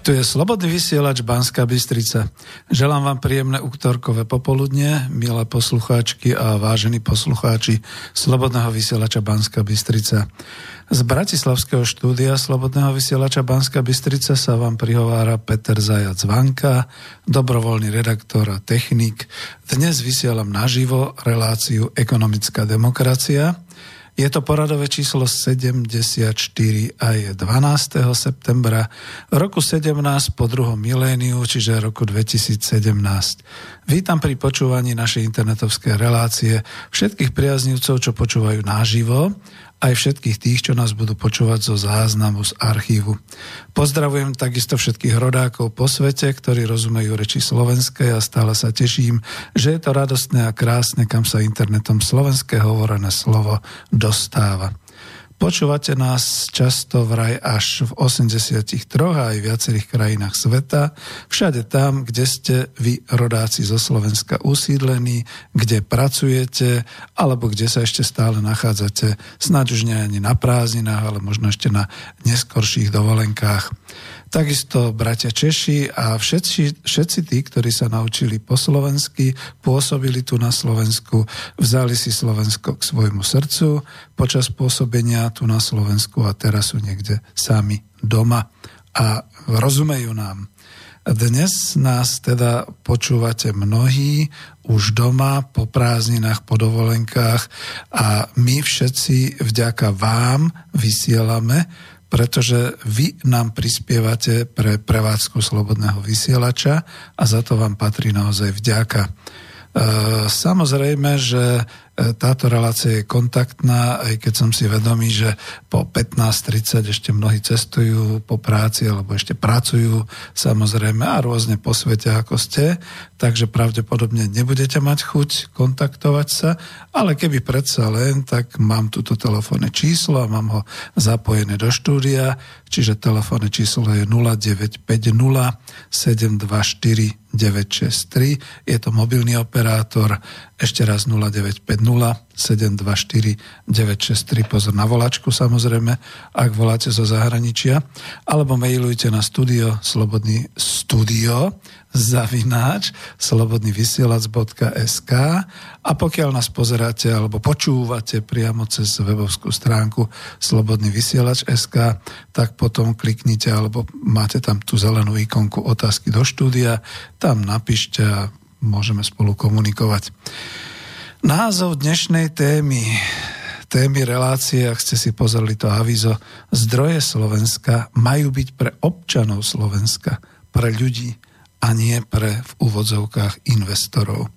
Tak, tu je Slobodný vysielač Banska Bystrica. Želám vám príjemné útorkové popoludne, milé poslucháčky a vážení poslucháči Slobodného vysielača Banska Bystrica. Z Bratislavského štúdia Slobodného vysielača Banska Bystrica sa vám prihovára Peter Zajac Vanka, dobrovoľný redaktor a technik. Dnes vysielam naživo reláciu Ekonomická demokracia – je to poradové číslo 74 a je 12. septembra roku 17 po druhom miléniu, čiže roku 2017. Vítam pri počúvaní našej internetovskej relácie všetkých priaznivcov, čo počúvajú naživo aj všetkých tých, čo nás budú počúvať zo záznamu z archívu. Pozdravujem takisto všetkých rodákov po svete, ktorí rozumejú reči slovenskej a stále sa teším, že je to radostné a krásne, kam sa internetom slovenské hovorené slovo dostáva. Počúvate nás často vraj až v 83 a aj viacerých krajinách sveta, všade tam, kde ste vy rodáci zo Slovenska usídlení, kde pracujete, alebo kde sa ešte stále nachádzate, snáď už nie ani na prázdninách, ale možno ešte na neskorších dovolenkách. Takisto bratia Češi a všetci, všetci tí, ktorí sa naučili po slovensky, pôsobili tu na Slovensku, vzali si Slovensko k svojmu srdcu počas pôsobenia tu na Slovensku a teraz sú niekde sami doma a rozumejú nám. Dnes nás teda počúvate mnohí už doma, po prázdninách, po dovolenkách a my všetci vďaka vám vysielame, pretože vy nám prispievate pre prevádzku Slobodného vysielača a za to vám patrí naozaj vďaka. E, samozrejme, že táto relácia je kontaktná, aj keď som si vedomý, že po 15.30 ešte mnohí cestujú po práci alebo ešte pracujú samozrejme a rôzne po svete ako ste, takže pravdepodobne nebudete mať chuť kontaktovať sa, ale keby predsa len, tak mám túto telefónne číslo a mám ho zapojené do štúdia, čiže telefónne číslo je 0950 724 963. Je to mobilný operátor, ešte raz 0950 724 963. Pozor na volačku samozrejme, ak voláte zo zahraničia. Alebo mailujte na studio, slobodný studio, zavináč slobodnyvysielac.sk a pokiaľ nás pozeráte alebo počúvate priamo cez webovskú stránku Slobodný vysielač.sk, tak potom kliknite alebo máte tam tú zelenú ikonku otázky do štúdia, tam napíšte a môžeme spolu komunikovať. Názov dnešnej témy témy relácie, ak ste si pozreli to avizo, zdroje Slovenska majú byť pre občanov Slovenska, pre ľudí, a nie pre v úvodzovkách investorov.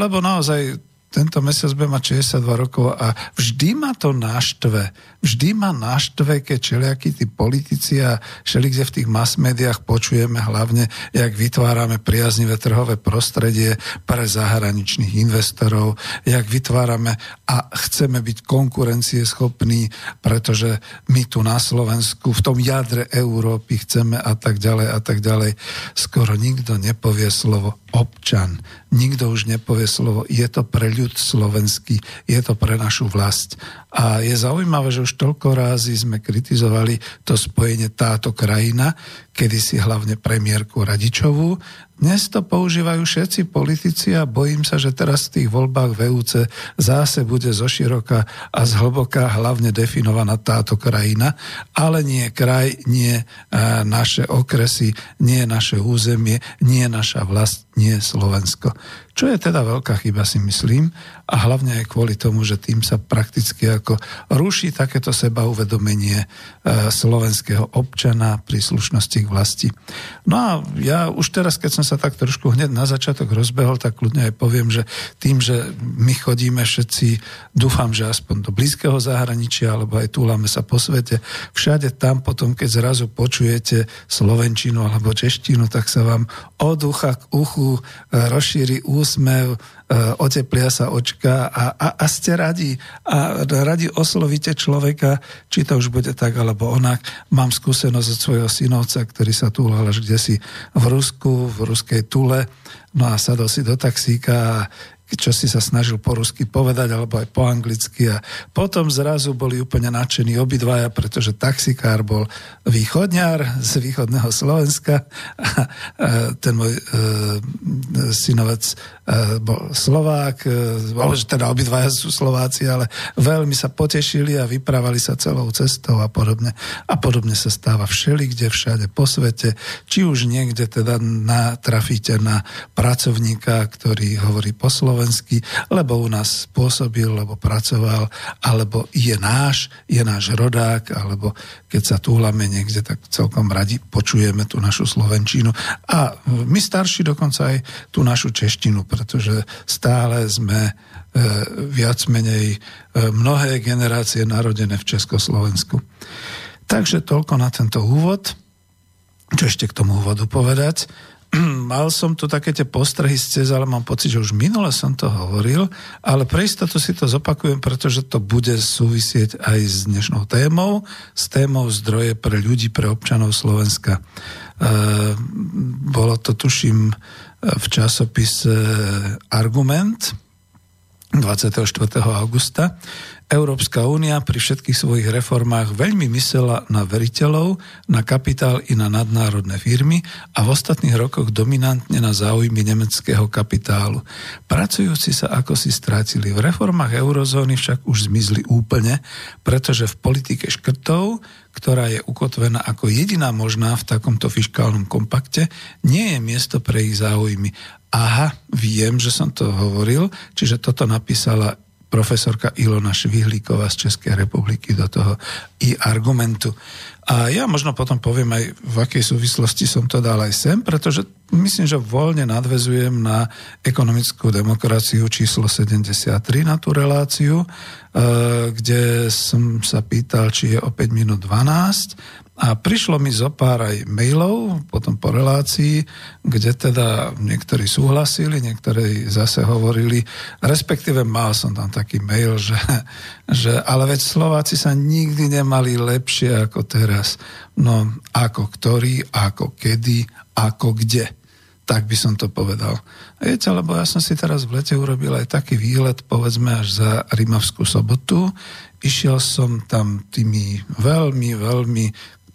Lebo naozaj tento mesiac bude mať 62 rokov a vždy ma to naštve. Vždy ma naštve, keď všelijakí tí politici a všelikde v tých mass médiách počujeme hlavne, jak vytvárame priaznivé trhové prostredie pre zahraničných investorov, jak vytvárame a chceme byť konkurencieschopní, pretože my tu na Slovensku, v tom jadre Európy chceme a tak ďalej a tak ďalej. Skoro nikto nepovie slovo občan. Nikto už nepovie slovo, je to pre ľud slovenský, je to pre našu vlast. A je zaujímavé, že už toľko rázy sme kritizovali to spojenie táto krajina, kedysi hlavne premiérku Radičovú. Dnes to používajú všetci politici a bojím sa, že teraz v tých voľbách VUC zase bude zo široka a z hlboká hlavne definovaná táto krajina, ale nie kraj, nie naše okresy, nie naše územie, nie naša vlast, nie Slovensko. Čo je teda veľká chyba, si myslím, a hlavne aj kvôli tomu, že tým sa prakticky ako ruší takéto sebauvedomenie e, slovenského občana príslušnosti k vlasti. No a ja už teraz, keď som sa tak trošku hneď na začiatok rozbehol, tak kľudne aj poviem, že tým, že my chodíme všetci, dúfam, že aspoň do blízkeho zahraničia, alebo aj túlame sa po svete, všade tam potom, keď zrazu počujete slovenčinu alebo češtinu, tak sa vám od ucha k uchu e, rozšíri ús úsmev, oteplia sa očka a, a, a ste radi a radi oslovíte človeka, či to už bude tak alebo onak. Mám skúsenosť od svojho synovca, ktorý sa túlal až kde si v Rusku, v ruskej Tule, no a sadol si do taxíka a čo si sa snažil po rusky povedať, alebo aj po anglicky. A potom zrazu boli úplne nadšení obidvaja, pretože taxikár bol východňar z východného Slovenska a ten môj e, synovec bol Slovák, e, teda obidvaja sú Slováci, ale veľmi sa potešili a vyprávali sa celou cestou a podobne. A podobne sa stáva všeli, kde všade po svete. Či už niekde teda natrafíte na pracovníka, ktorý hovorí po slovensky, lebo u nás pôsobil, lebo pracoval, alebo je náš, je náš rodák, alebo keď sa túhlame niekde, tak celkom radi počujeme tú našu slovenčinu. A my starší dokonca aj tú našu češtinu, pretože stále sme e, viac menej e, mnohé generácie narodené v Československu. Takže toľko na tento úvod. Čo ešte k tomu úvodu povedať? mal som tu také tie postrehy z cez, ale mám pocit, že už minule som to hovoril, ale pre istotu si to zopakujem, pretože to bude súvisieť aj s dnešnou témou, s témou zdroje pre ľudí, pre občanov Slovenska. E, bolo to, tuším, v časopise Argument 24. augusta, Európska únia pri všetkých svojich reformách veľmi myslela na veriteľov, na kapitál i na nadnárodné firmy a v ostatných rokoch dominantne na záujmy nemeckého kapitálu. Pracujúci sa ako si strátili. V reformách eurozóny však už zmizli úplne, pretože v politike škrtov ktorá je ukotvená ako jediná možná v takomto fiskálnom kompakte, nie je miesto pre ich záujmy. Aha, viem, že som to hovoril, čiže toto napísala profesorka Ilona Švihlíková z Českej republiky do toho i argumentu. A ja možno potom poviem aj, v akej súvislosti som to dal aj sem, pretože myslím, že voľne nadvezujem na ekonomickú demokraciu číslo 73 na tú reláciu, e, kde som sa pýtal, či je o 5 minút 12 a prišlo mi zo pár aj mailov, potom po relácii, kde teda niektorí súhlasili, niektorí zase hovorili, respektíve mal som tam taký mail, že, že ale veď Slováci sa nikdy nemali lepšie ako teraz. No ako ktorý, ako kedy, ako kde. Tak by som to povedal. Viete, lebo ja som si teraz v lete urobil aj taký výlet, povedzme až za Rimavskú sobotu. Išiel som tam tými veľmi, veľmi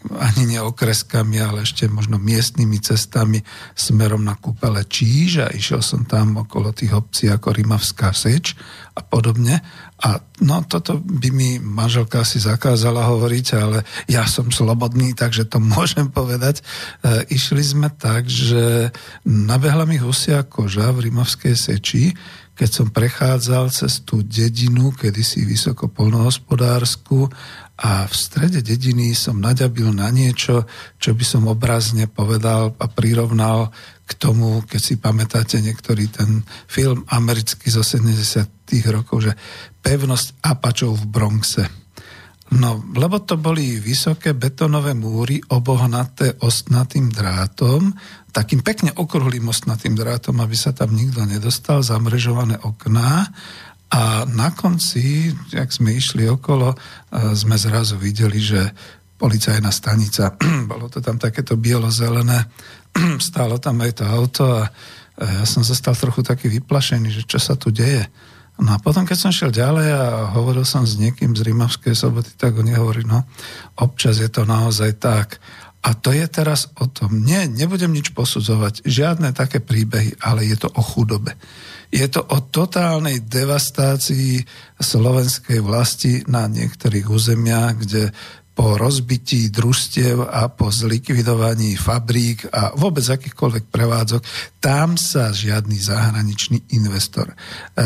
ani nie okreskami, ale ešte možno miestnymi cestami smerom na kúpele Číž a išiel som tam okolo tých obcí ako Rimavská Seč a podobne. A no toto by mi manželka si zakázala hovoriť, ale ja som slobodný, takže to môžem povedať. E, išli sme tak, že nabehla mi husia koža v Rimavskej Seči, keď som prechádzal cez tú dedinu, kedysi vysoko polnohospodársku a v strede dediny som naďabil na niečo, čo by som obrazne povedal a prirovnal k tomu, keď si pamätáte niektorý ten film americký zo 70 rokov, že pevnosť Apačov v Bronxe. No, lebo to boli vysoké betonové múry obohnaté ostnatým drátom, takým pekne okrúhlým ostnatým drátom, aby sa tam nikto nedostal, zamrežované okná a na konci, jak sme išli okolo, sme zrazu videli, že policajná stanica, bolo to tam takéto bielo-zelené, stálo tam aj to auto a ja som zostal trochu taký vyplašený, že čo sa tu deje. No a potom, keď som šiel ďalej a hovoril som s niekým z Rímavskej soboty, tak oni hovorí, no občas je to naozaj tak. A to je teraz o tom. Nie, nebudem nič posudzovať, žiadne také príbehy, ale je to o chudobe. Je to o totálnej devastácii slovenskej vlasti na niektorých územiach, kde po rozbití družstiev a po zlikvidovaní fabrík a vôbec akýchkoľvek prevádzok, tam sa žiadny zahraničný investor e,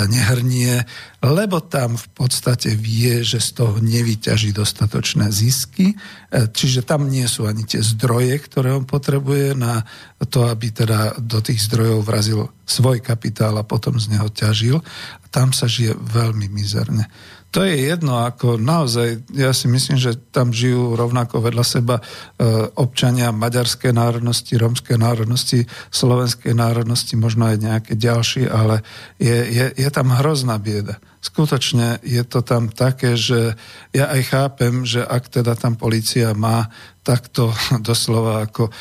nehrnie, lebo tam v podstate vie, že z toho nevyťaží dostatočné zisky, e, čiže tam nie sú ani tie zdroje, ktoré on potrebuje na to, aby teda do tých zdrojov vrazil svoj kapitál a potom z neho ťažil. Tam sa žije veľmi mizerne to je jedno, ako naozaj, ja si myslím, že tam žijú rovnako vedľa seba e, občania maďarskej národnosti, rómskej národnosti, slovenskej národnosti, možno aj nejaké ďalšie, ale je, je, je tam hrozná bieda. Skutočne je to tam také, že ja aj chápem, že ak teda tam policia má takto doslova ako e,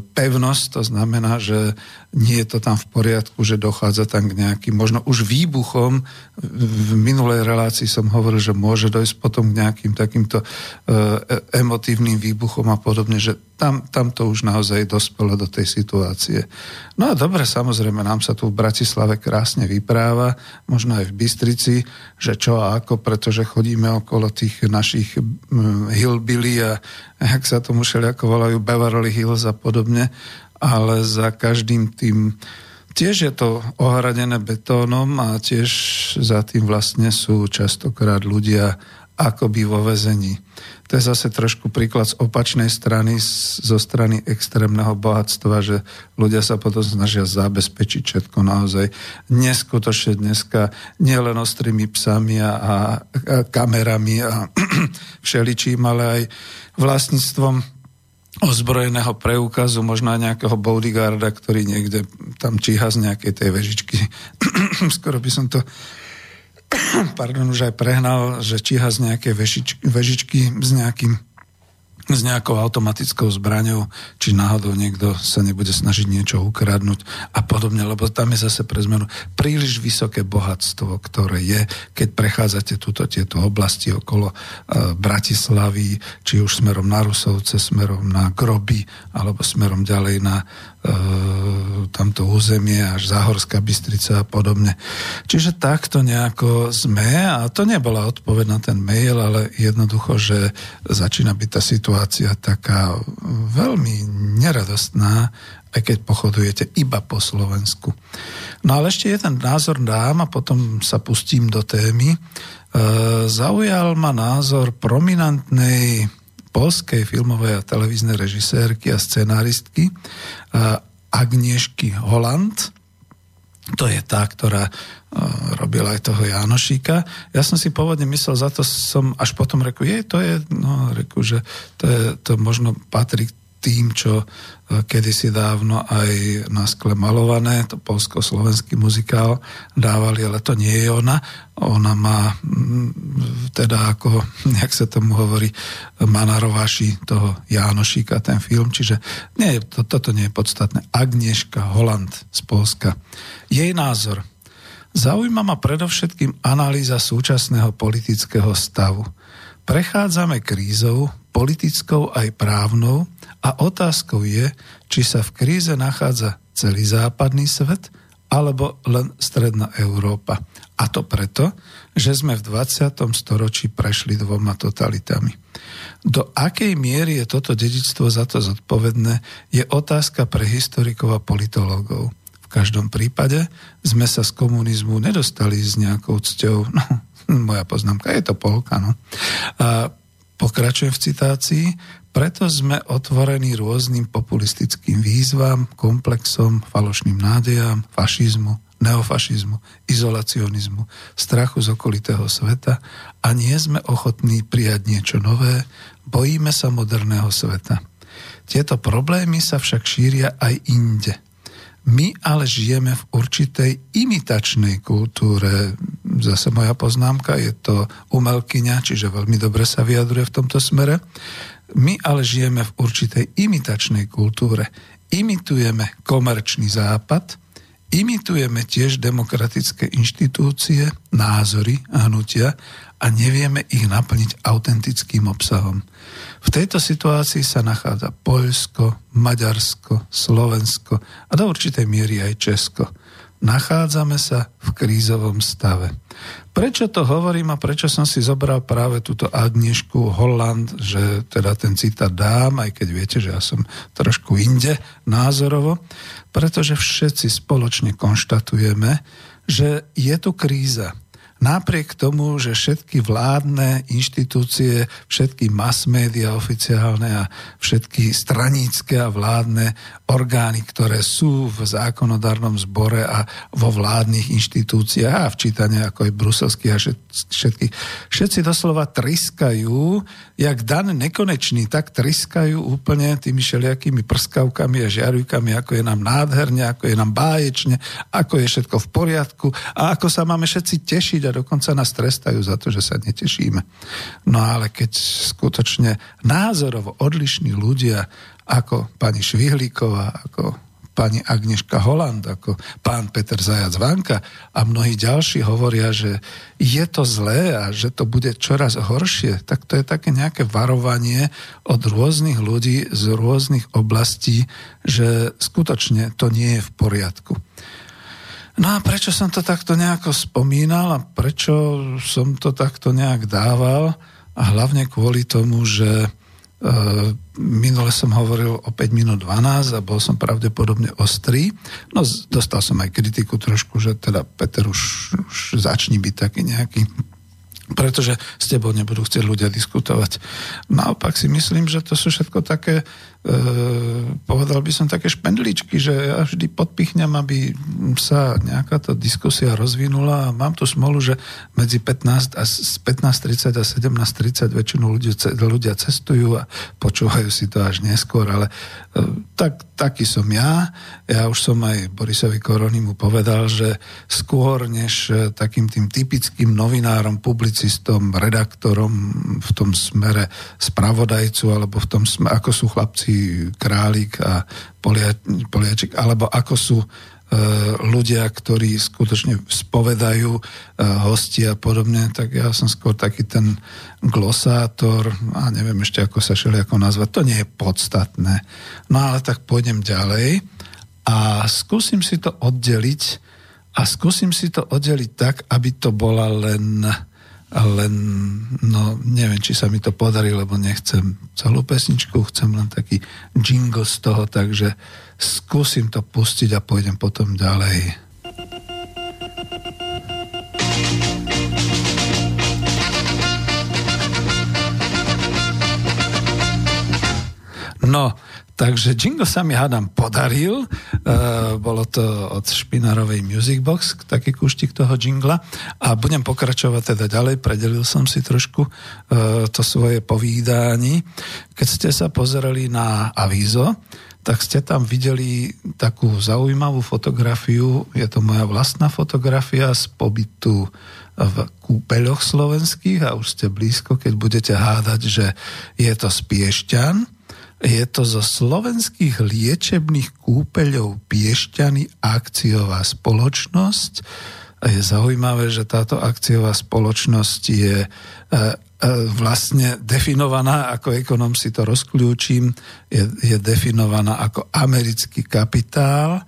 pevnosť, to znamená, že nie je to tam v poriadku, že dochádza tam k nejakým možno už výbuchom. V minulej relácii som hovoril, že môže dojsť potom k nejakým takýmto e, emotívnym výbuchom a podobne, že tam, tam to už naozaj dospelo do tej situácie. No a dobre, samozrejme, nám sa tu v Bratislave krásne vypráva, možno aj v Bystrici, že čo a ako, pretože chodíme okolo tých našich hillbilly a jak sa tomu všelijako volajú, Beverly Hills a podobne, ale za každým tým tiež je to ohradené betónom a tiež za tým vlastne sú častokrát ľudia akoby vo vezení. To je zase trošku príklad z opačnej strany, zo strany extrémneho bohatstva, že ľudia sa potom snažia zabezpečiť všetko naozaj neskutočne dneska nielen ostrými psami a, a, kamerami a všeličím, ale aj vlastníctvom ozbrojeného preukazu, možno aj nejakého bodyguarda, ktorý niekde tam číha z nejakej tej vežičky. Skoro by som to pardon, už aj prehnal, že číha z nejakej vežičky, vežičky s nejakým s nejakou automatickou zbraňou, či náhodou niekto sa nebude snažiť niečo ukradnúť a podobne, lebo tam je zase pre zmenu príliš vysoké bohatstvo, ktoré je, keď prechádzate túto tieto oblasti okolo e, Bratislavy, či už smerom na Rusovce, smerom na Groby, alebo smerom ďalej na tamto územie až Záhorská Bystrica a podobne. Čiže takto nejako sme a to nebola odpoveď na ten mail, ale jednoducho, že začína byť tá situácia taká veľmi neradostná, aj keď pochodujete iba po Slovensku. No ale ešte jeden názor dám a potom sa pustím do témy. E, zaujal ma názor prominentnej polskej filmovej a televíznej režisérky a scenáristky Agnieszky Holland. To je tá, ktorá robila aj toho Janošíka. Ja som si pôvodne myslel, za to som až potom rekl, je, to je, no, reku, že to, je, to možno patrí tým, čo e, kedysi dávno aj na skle malované, to polsko-slovenský muzikál dávali, ale to nie je ona. Ona má mm, teda ako, jak sa tomu hovorí, má na rováši toho Jánošíka ten film, čiže nie, to, toto nie je podstatné. Agnieszka Holland z Polska. Jej názor. Zaujíma ma predovšetkým analýza súčasného politického stavu. Prechádzame krízou, politickou aj právnou, a otázkou je, či sa v kríze nachádza celý západný svet alebo len stredná Európa. A to preto, že sme v 20. storočí prešli dvoma totalitami. Do akej miery je toto dedičstvo za to zodpovedné, je otázka pre historikov a politológov. V každom prípade sme sa z komunizmu nedostali s nejakou cťou. No, moja poznámka, je to polka. No. A pokračujem v citácii. Preto sme otvorení rôznym populistickým výzvam, komplexom, falošným nádejam, fašizmu, neofašizmu, izolacionizmu, strachu z okolitého sveta a nie sme ochotní prijať niečo nové, bojíme sa moderného sveta. Tieto problémy sa však šíria aj inde. My ale žijeme v určitej imitačnej kultúre. Zase moja poznámka, je to umelkyňa, čiže veľmi dobre sa vyjadruje v tomto smere. My ale žijeme v určitej imitačnej kultúre. Imitujeme komerčný západ, imitujeme tiež demokratické inštitúcie, názory a hnutia a nevieme ich naplniť autentickým obsahom. V tejto situácii sa nachádza Poľsko, Maďarsko, Slovensko a do určitej miery aj Česko. Nachádzame sa v krízovom stave. Prečo to hovorím a prečo som si zobral práve túto Agnešku Holland, že teda ten citát dám, aj keď viete, že ja som trošku inde názorovo, pretože všetci spoločne konštatujeme, že je tu kríza napriek tomu, že všetky vládne inštitúcie, všetky mass media oficiálne a všetky stranícke a vládne orgány, ktoré sú v zákonodárnom zbore a vo vládnych inštitúciách a včítane ako aj bruselských a všetkých, všetci doslova triskajú, jak Dan nekonečný, tak triskajú úplne tými všelijakými prskavkami a žiarujkami, ako je nám nádherne, ako je nám báječne, ako je všetko v poriadku a ako sa máme všetci tešiť a dokonca nás trestajú za to, že sa netešíme. No ale keď skutočne názorovo odlišní ľudia ako pani Švihlíková, ako pani Agneška Holand, ako pán Peter Zajac Vanka a mnohí ďalší hovoria, že je to zlé a že to bude čoraz horšie, tak to je také nejaké varovanie od rôznych ľudí z rôznych oblastí, že skutočne to nie je v poriadku. No a prečo som to takto nejako spomínal a prečo som to takto nejak dával? A hlavne kvôli tomu, že e, minule som hovoril o 5 minút 12 a bol som pravdepodobne ostrý. No dostal som aj kritiku trošku, že teda Peter už, už začni byť taký nejaký pretože s tebou nebudú chcieť ľudia diskutovať. Naopak si myslím, že to sú všetko také povedal by som také špendličky, že ja vždy podpichnem, aby sa nejaká tá diskusia rozvinula a mám tu smolu, že medzi 15 a 15.30 a 17.30 väčšinu ľudia, ľudia cestujú a počúvajú si to až neskôr, ale e, tak, taký som ja. Ja už som aj Borisovi Koronimu povedal, že skôr než e, takým tým typickým novinárom, publicistom, redaktorom v tom smere spravodajcu alebo v tom smere, ako sú chlapci Králik a Poliačik, alebo ako sú e, ľudia, ktorí skutočne spovedajú e, hosti a podobne, tak ja som skôr taký ten glosátor a neviem ešte, ako sa šeli ako nazvať. To nie je podstatné. No ale tak pôjdem ďalej a skúsim si to oddeliť a skúsim si to oddeliť tak, aby to bola len len no neviem, či sa mi to podarí, lebo nechcem celú pesničku, chcem len taký jingle z toho, takže skúsim to pustiť a pôjdem potom ďalej. No, Takže jingle sa mi hádam podaril. Uh, bolo to od Špinarovej Music Box, taký kúštik toho jingla. A budem pokračovať teda ďalej. Predelil som si trošku uh, to svoje povídání. Keď ste sa pozerali na avízo, tak ste tam videli takú zaujímavú fotografiu. Je to moja vlastná fotografia z pobytu v kúpeľoch slovenských a už ste blízko, keď budete hádať, že je to z Piešťan je to zo slovenských liečebných kúpeľov Piešťany akciová spoločnosť. A je zaujímavé, že táto akciová spoločnosť je e, e, vlastne definovaná, ako ekonom si to rozkľúčim, je, je definovaná ako americký kapitál, e,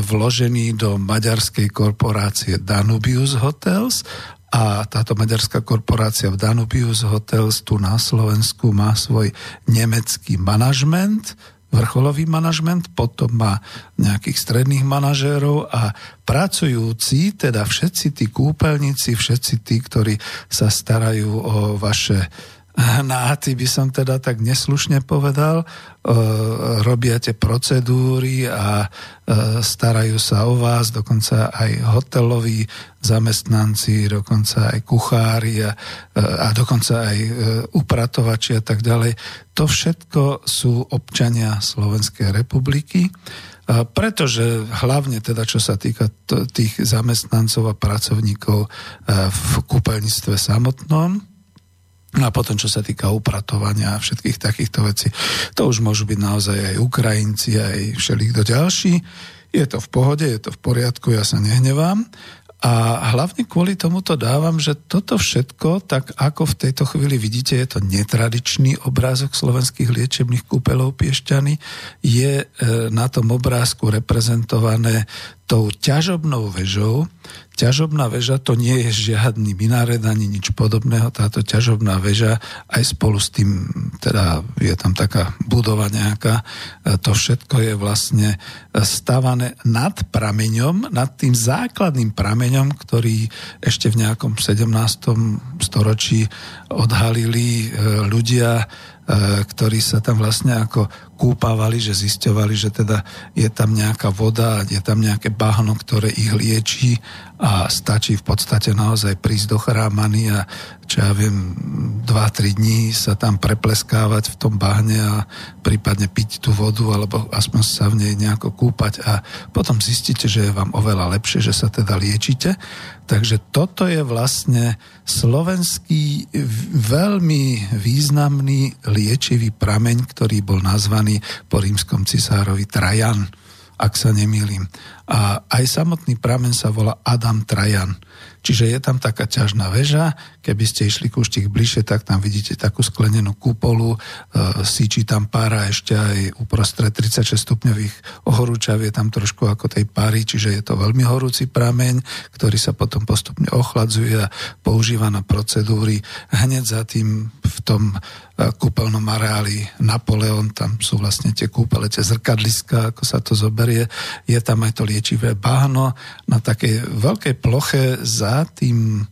vložený do maďarskej korporácie Danubius Hotels a táto maďarská korporácia v Danubius Hotels tu na Slovensku má svoj nemecký manažment, vrcholový manažment, potom má nejakých stredných manažérov a pracujúci, teda všetci tí kúpeľníci, všetci tí, ktorí sa starajú o vaše náty by som teda tak neslušne povedal, e, robia tie procedúry a e, starajú sa o vás, dokonca aj hoteloví zamestnanci, dokonca aj kuchári a, e, a dokonca aj upratovači a tak ďalej. To všetko sú občania Slovenskej republiky, pretože hlavne teda, čo sa týka tých zamestnancov a pracovníkov v kúpeľníctve samotnom, No a potom, čo sa týka upratovania a všetkých takýchto vecí, to už môžu byť naozaj aj Ukrajinci, aj všelikto ďalší. Je to v pohode, je to v poriadku, ja sa nehnevám. A hlavne kvôli tomu to dávam, že toto všetko, tak ako v tejto chvíli vidíte, je to netradičný obrázok slovenských liečebných kúpelov Piešťany, je e, na tom obrázku reprezentované tou ťažobnou vežou. Ťažobná väža to nie je žiadny minaret ani nič podobného. Táto ťažobná väža aj spolu s tým, teda je tam taká budova nejaká, to všetko je vlastne stavané nad prameňom, nad tým základným prameňom, ktorý ešte v nejakom 17. storočí odhalili e, ľudia E, ktorí sa tam vlastne ako kúpavali, že zisťovali, že teda je tam nejaká voda, je tam nejaké bahno, ktoré ich liečí a stačí v podstate naozaj prísť do chrámany a čo ja viem, 2-3 dní sa tam prepleskávať v tom bahne a prípadne piť tú vodu alebo aspoň sa v nej nejako kúpať a potom zistíte, že je vám oveľa lepšie, že sa teda liečite. Takže toto je vlastne slovenský veľmi významný liečivý prameň, ktorý bol nazvaný po rímskom cisárovi Trajan, ak sa nemýlim. A aj samotný pramen sa volá Adam Trajan. Čiže je tam taká ťažná väža, keby ste išli kúštik bližšie, tak tam vidíte takú sklenenú kupolu, e, síči tam pára ešte aj uprostred 36 stupňových ohorúčav je tam trošku ako tej páry, čiže je to veľmi horúci prameň, ktorý sa potom postupne ochladzuje a používa na procedúry. Hneď za tým v tom e, kúpeľnom areáli Napoleon, tam sú vlastne tie kúpele, tie zrkadliska, ako sa to zoberie. Je tam aj to liečivé bahno na takej veľkej ploche za tým e,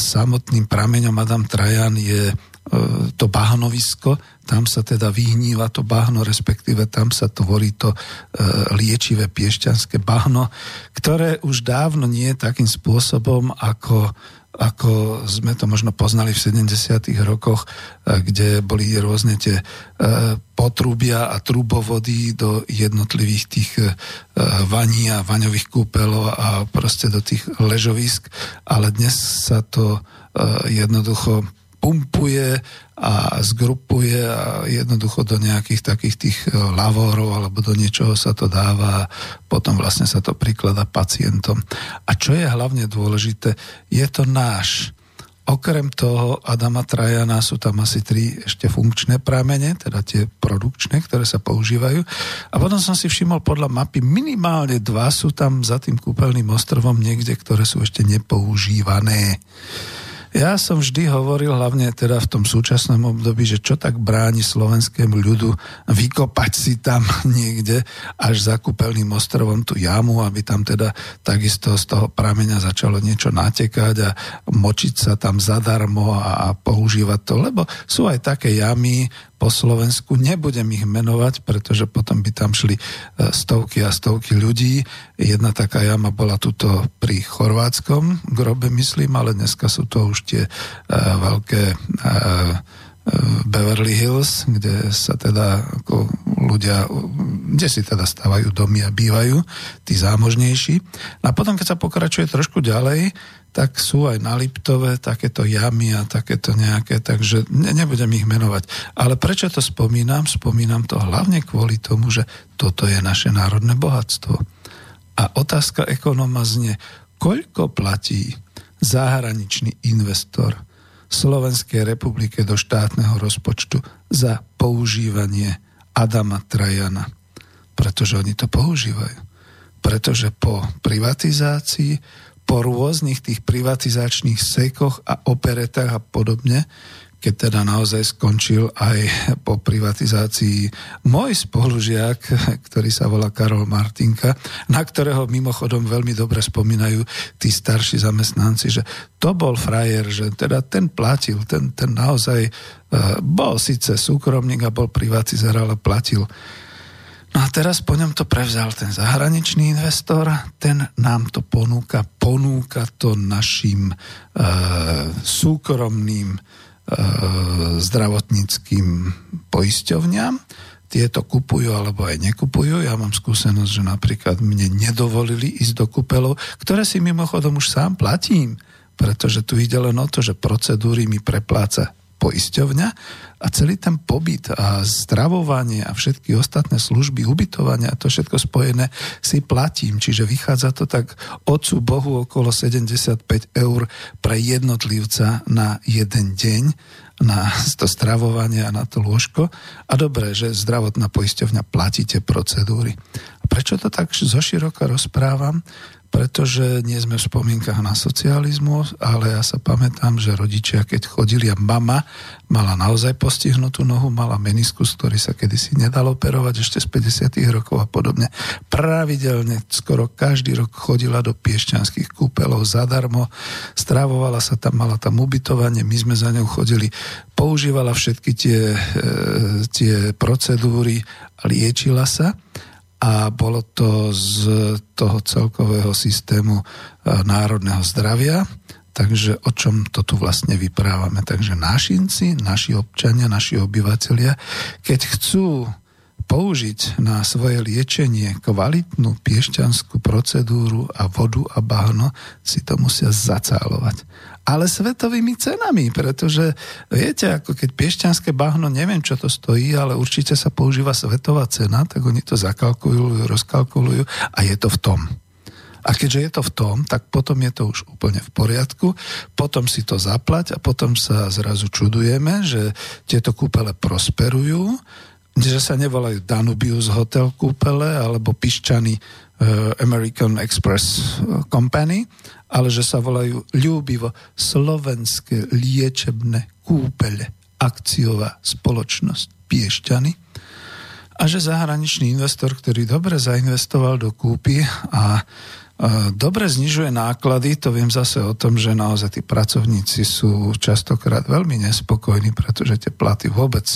samotným prameňom Adam Trajan je to bahnovisko, tam sa teda vyhníva to bahno, respektíve tam sa tvorí to e, liečivé piešťanské bahno, ktoré už dávno nie je takým spôsobom, ako ako sme to možno poznali v 70. rokoch, e, kde boli rôzne tie e, potrubia a trubovody do jednotlivých tých e, vaní a vaňových kúpelov a proste do tých ležovisk, ale dnes sa to jednoducho pumpuje a zgrupuje a jednoducho do nejakých takých tých e, lavorov alebo do niečoho sa to dáva a potom vlastne sa to priklada pacientom. A čo je hlavne dôležité, je to náš. Okrem toho Adama Trajana sú tam asi tri ešte funkčné prámene, teda tie produkčné, ktoré sa používajú. A potom som si všimol podľa mapy, minimálne dva sú tam za tým kúpeľným ostrovom niekde, ktoré sú ešte nepoužívané. Ja som vždy hovoril, hlavne teda v tom súčasnom období, že čo tak bráni slovenskému ľudu vykopať si tam niekde až za kúpeľným ostrovom tú jamu, aby tam teda takisto z toho prameňa začalo niečo natekať a močiť sa tam zadarmo a používať to, lebo sú aj také jamy, po Slovensku. Nebudem ich menovať, pretože potom by tam šli e, stovky a stovky ľudí. Jedna taká jama bola tuto pri chorvátskom grobe, myslím, ale dneska sú to už tie uh, veľké uh, Beverly Hills, kde sa teda ako ľudia, kde si teda stávajú domy a bývajú, tí zámožnejší. A potom, keď sa pokračuje trošku ďalej, tak sú aj na Liptove takéto jamy a takéto nejaké, takže ne, nebudem ich menovať. Ale prečo to spomínam? Spomínam to hlavne kvôli tomu, že toto je naše národné bohatstvo. A otázka ekonóma znie, koľko platí zahraničný investor Slovenskej republike do štátneho rozpočtu za používanie Adama Trajana. Pretože oni to používajú. Pretože po privatizácii po rôznych tých privatizačných sekoch a operetách a podobne, keď teda naozaj skončil aj po privatizácii môj spolužiak, ktorý sa volá Karol Martinka, na ktorého mimochodom veľmi dobre spomínajú tí starší zamestnanci, že to bol frajer, že teda ten platil, ten, ten naozaj uh, bol síce súkromník a bol privatizár, ale platil No a teraz po ňom to prevzal ten zahraničný investor, ten nám to ponúka, ponúka to našim e, súkromným e, zdravotníckým poisťovňam. Tieto kupujú alebo aj nekupujú. Ja mám skúsenosť, že napríklad mne nedovolili ísť do kúpeľov, ktoré si mimochodom už sám platím, pretože tu ide len o to, že procedúry mi prepláca poisťovňa a celý ten pobyt a zdravovanie a všetky ostatné služby, ubytovania a to všetko spojené si platím. Čiže vychádza to tak odcu Bohu okolo 75 eur pre jednotlivca na jeden deň na to stravovanie a na to lôžko. A dobre, že zdravotná poisťovňa platíte procedúry. A prečo to tak zoširoka rozprávam? Pretože nie sme v spomienkach na socializmus, ale ja sa pamätám, že rodičia, keď chodili a mama mala naozaj postihnutú nohu, mala meniskus, ktorý sa kedysi nedal operovať ešte z 50. rokov a podobne. Pravidelne, skoro každý rok chodila do piešťanských kúpelov zadarmo, stravovala sa tam, mala tam ubytovanie, my sme za ňou chodili, používala všetky tie, e, tie procedúry a liečila sa a bolo to z toho celkového systému e, národného zdravia. Takže o čom to tu vlastne vyprávame? Takže našinci, naši občania, naši obyvateľia, keď chcú použiť na svoje liečenie kvalitnú piešťanskú procedúru a vodu a bahno, si to musia zacálovať ale svetovými cenami, pretože viete, ako keď piešťanské bahno, neviem, čo to stojí, ale určite sa používa svetová cena, tak oni to zakalkulujú, rozkalkulujú a je to v tom. A keďže je to v tom, tak potom je to už úplne v poriadku, potom si to zaplať a potom sa zrazu čudujeme, že tieto kúpele prosperujú, že sa nevolajú Danubius Hotel kúpele alebo Piščany uh, American Express Company, ale že sa volajú ľúbivo Slovenské liečebné kúpele akciová spoločnosť Piešťany. a že zahraničný investor, ktorý dobre zainvestoval do kúpy a dobre znižuje náklady, to viem zase o tom, že naozaj tí pracovníci sú častokrát veľmi nespokojní, pretože tie platy vôbec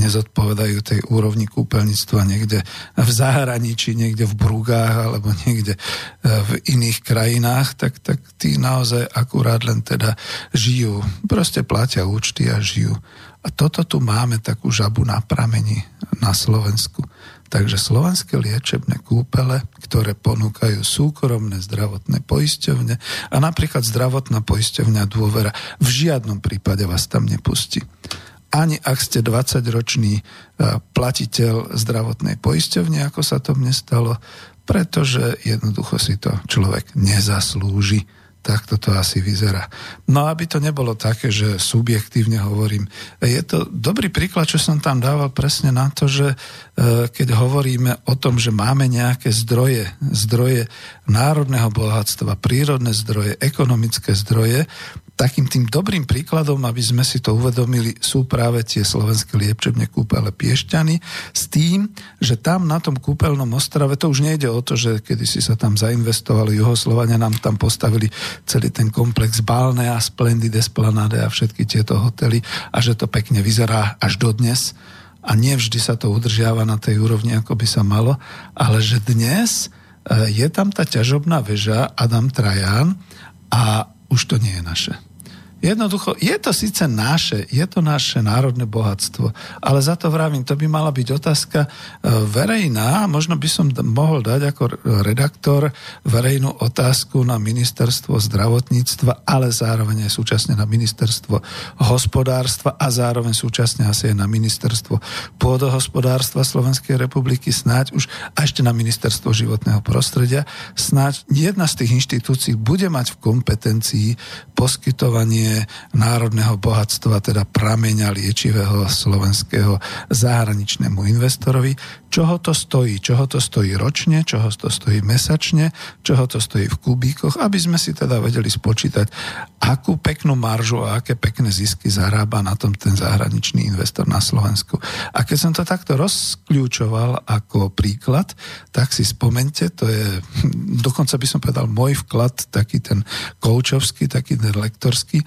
nezodpovedajú tej úrovni kúpeľníctva niekde v zahraničí, niekde v Brugách alebo niekde e, v iných krajinách, tak, tak tí naozaj akurát len teda žijú. Proste platia účty a žijú. A toto tu máme takú žabu na prameni na Slovensku. Takže slovenské liečebné kúpele, ktoré ponúkajú súkromné zdravotné poisťovne a napríklad zdravotná poisťovňa dôvera v žiadnom prípade vás tam nepustí. Ani ak ste 20-ročný e, platiteľ zdravotnej poisťovne, ako sa to mne stalo, pretože jednoducho si to človek nezaslúži tak toto asi vyzerá. No aby to nebolo také, že subjektívne hovorím. Je to dobrý príklad, čo som tam dával presne na to, že keď hovoríme o tom, že máme nejaké zdroje, zdroje národného bohatstva, prírodné zdroje, ekonomické zdroje, takým tým dobrým príkladom, aby sme si to uvedomili, sú práve tie slovenské liečebne kúpele Piešťany s tým, že tam na tom kúpeľnom ostrave, to už nejde o to, že kedy si sa tam zainvestovali Juhoslovania, nám tam postavili celý ten komplex Balnea, Splendid Esplanade a všetky tieto hotely a že to pekne vyzerá až dodnes a nie vždy sa to udržiava na tej úrovni, ako by sa malo, ale že dnes e, je tam tá ťažobná väža Adam Trajan a už to nie je naše. Jednoducho, je to síce naše, je to naše národné bohatstvo, ale za to vravím, to by mala byť otázka e, verejná, možno by som mohol dať ako redaktor verejnú otázku na ministerstvo zdravotníctva, ale zároveň aj súčasne na ministerstvo hospodárstva a zároveň súčasne asi aj na ministerstvo pôdohospodárstva Slovenskej republiky, snáď už a ešte na ministerstvo životného prostredia, snáď jedna z tých inštitúcií bude mať v kompetencii poskytovanie národného bohatstva, teda prameňa liečivého slovenského zahraničnému investorovi, čoho to stojí, čoho to stojí ročne, čoho to stojí mesačne, čoho to stojí v kubíkoch, aby sme si teda vedeli spočítať, akú peknú maržu a aké pekné zisky zarába na tom ten zahraničný investor na Slovensku. A keď som to takto rozkľúčoval ako príklad, tak si spomente, to je, dokonca by som povedal, môj vklad, taký ten koučovský, taký ten lektorský,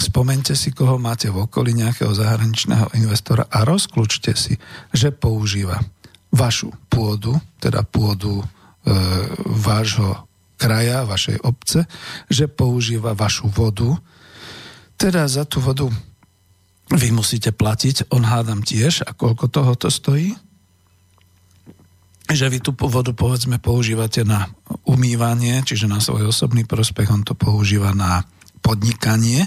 Spomente si, koho máte v okolí nejakého zahraničného investora a rozkľúčte si, že používa vašu pôdu, teda pôdu e, vášho kraja, vašej obce, že používa vašu vodu. Teda za tú vodu vy musíte platiť, on hádam tiež, a koľko toho to stojí? Že vy tú vodu povedzme používate na umývanie, čiže na svoj osobný prospech, on to používa na podnikanie.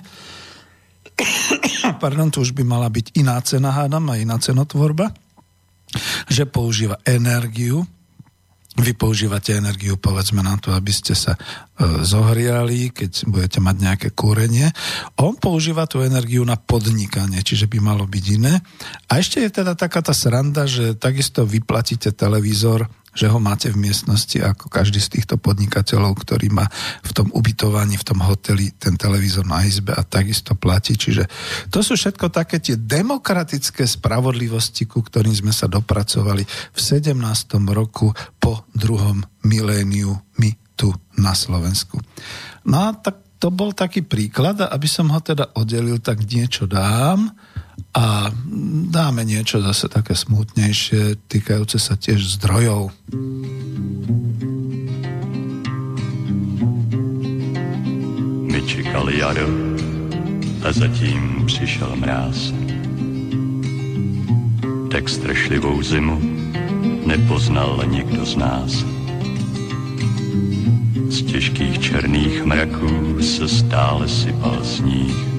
Pardon, to už by mala byť iná cena, hádam, a iná cenotvorba že používa energiu, vy používate energiu povedzme na to, aby ste sa e, zohriali, keď budete mať nejaké kúrenie. On používa tú energiu na podnikanie, čiže by malo byť iné. A ešte je teda taká tá sranda, že takisto vyplatíte televízor že ho máte v miestnosti ako každý z týchto podnikateľov, ktorý má v tom ubytovaní, v tom hoteli ten televízor na izbe a takisto platí. Čiže to sú všetko také tie demokratické spravodlivosti, ku ktorým sme sa dopracovali v 17. roku po druhom miléniu my tu na Slovensku. No a tak to bol taký príklad, aby som ho teda oddelil, tak niečo dám a dáme niečo zase také smutnejšie, týkajúce sa tiež zdrojov. My čekali jaro a zatím přišel mráz. Tak strašlivou zimu nepoznal nikdo z nás. Z těžkých černých mraků se stále sypal sníh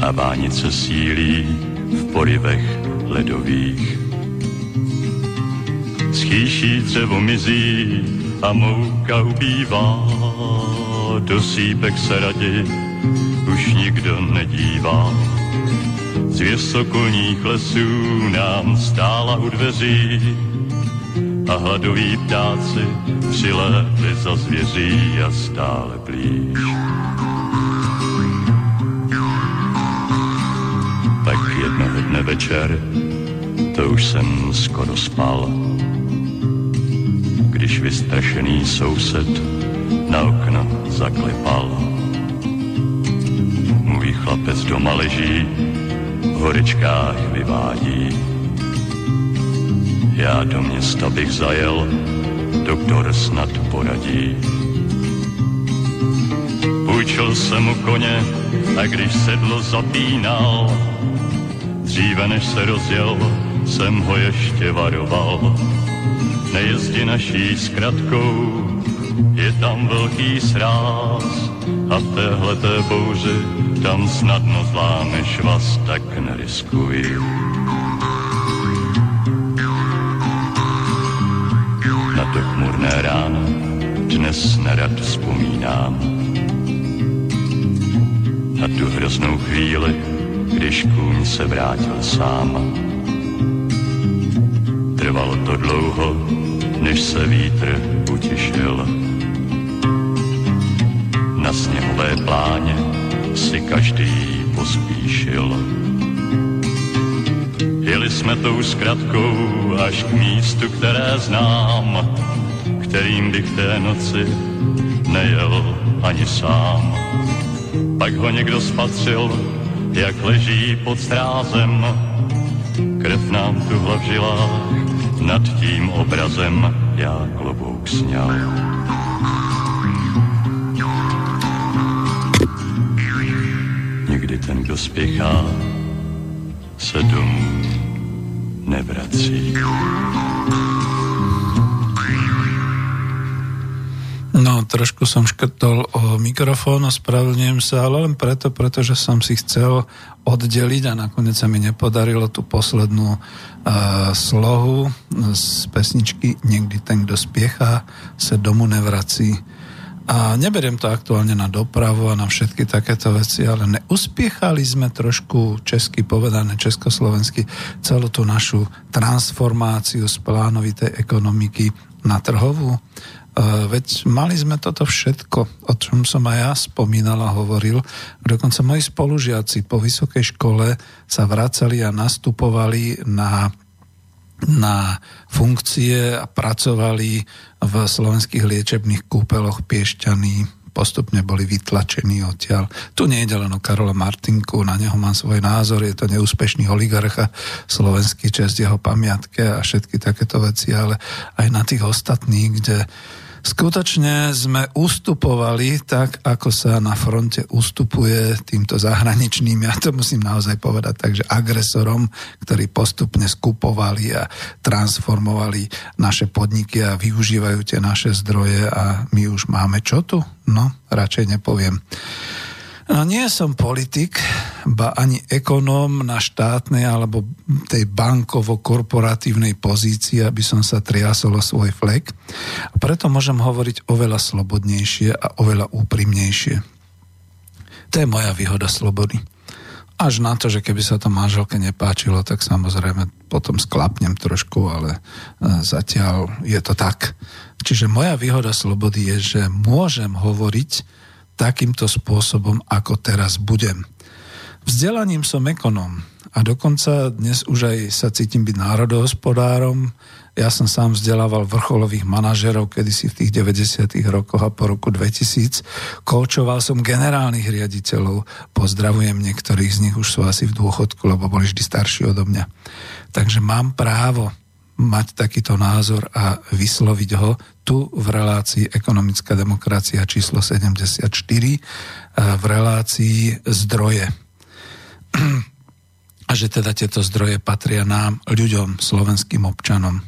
a vánice sílí v porivech ledových. Schýší dřevo mizí a mouka ubývá, do sípek se radi už nikdo nedívá. Z vysokolních lesů nám stála u dveří a hladoví ptáci přilétli za zvěří a stále blíž. Večer to už jsem skoro spal. Když vystrašený soused na okno zaklepal. Můj chlapec doma leží, v horečkách vyvádí. Já do města bych zajel, doktor snad poradí. Půjčil jsem mu koně a když sedlo zapínal, dříve než se rozjel, jsem ho ještě varoval. Nejezdi naší zkratkou, je tam velký sráz a v téhleté bouři tam snadno zlámeš vás, tak neriskuj. Na to chmurné ráno dnes nerad vzpomínám. Na tu hroznou chvíli, když kůň se vrátil sám. Trvalo to dlouho, než se vítr utišil. Na sněhové pláně si každý pospíšil. Jeli jsme tou zkratkou až k místu, které znám, kterým bych té noci nejel ani sám. Pak ho někdo spatřil, jak leží pod strázem, krev nám tu v nad tím obrazem já klobouk sněl. Někdy ten, kdo spěchá, se domů nevrací. No, trošku som škrtol o mikrofón, ospravedlňujem sa, ale len preto, pretože som si chcel oddeliť a nakoniec sa mi nepodarilo tú poslednú uh, slohu z pesničky Niekdy ten, kto spiecha, sa domu nevrací. A neberiem to aktuálne na dopravu a na všetky takéto veci, ale neuspiechali sme trošku česky povedané, československy, celú tú našu transformáciu z plánovitej ekonomiky na trhovú. Veď mali sme toto všetko, o čom som aj ja spomínal a hovoril. Dokonca moji spolužiaci po vysokej škole sa vracali a nastupovali na, na funkcie a pracovali v slovenských liečebných kúpeloch Piešťany, postupne boli vytlačení odtiaľ. Tu nie je len o Karola Martinku, na neho mám svoj názor, je to neúspešný oligarcha, slovenský čest jeho pamiatke a všetky takéto veci, ale aj na tých ostatných, kde Skutočne sme ustupovali tak, ako sa na fronte ustupuje týmto zahraničným, ja to musím naozaj povedať, takže agresorom, ktorí postupne skupovali a transformovali naše podniky a využívajú tie naše zdroje a my už máme čo tu? No, radšej nepoviem. No nie som politik, ba ani ekonóm na štátnej alebo tej bankovo-korporatívnej pozícii, aby som sa triasol o svoj flek. A preto môžem hovoriť oveľa slobodnejšie a oveľa úprimnejšie. To je moja výhoda slobody. Až na to, že keby sa to manželke nepáčilo, tak samozrejme potom sklapnem trošku, ale e, zatiaľ je to tak. Čiže moja výhoda slobody je, že môžem hovoriť takýmto spôsobom, ako teraz budem. Vzdelaním som ekonom a dokonca dnes už aj sa cítim byť národohospodárom. Ja som sám vzdelával vrcholových manažerov kedysi v tých 90. rokoch a po roku 2000. Koučoval som generálnych riaditeľov. Pozdravujem niektorých z nich, už sú asi v dôchodku, lebo boli vždy starší odo mňa. Takže mám právo mať takýto názor a vysloviť ho tu v relácii Ekonomická demokracia číslo 74 eh, v relácii zdroje. A že teda tieto zdroje patria nám, ľuďom, slovenským občanom.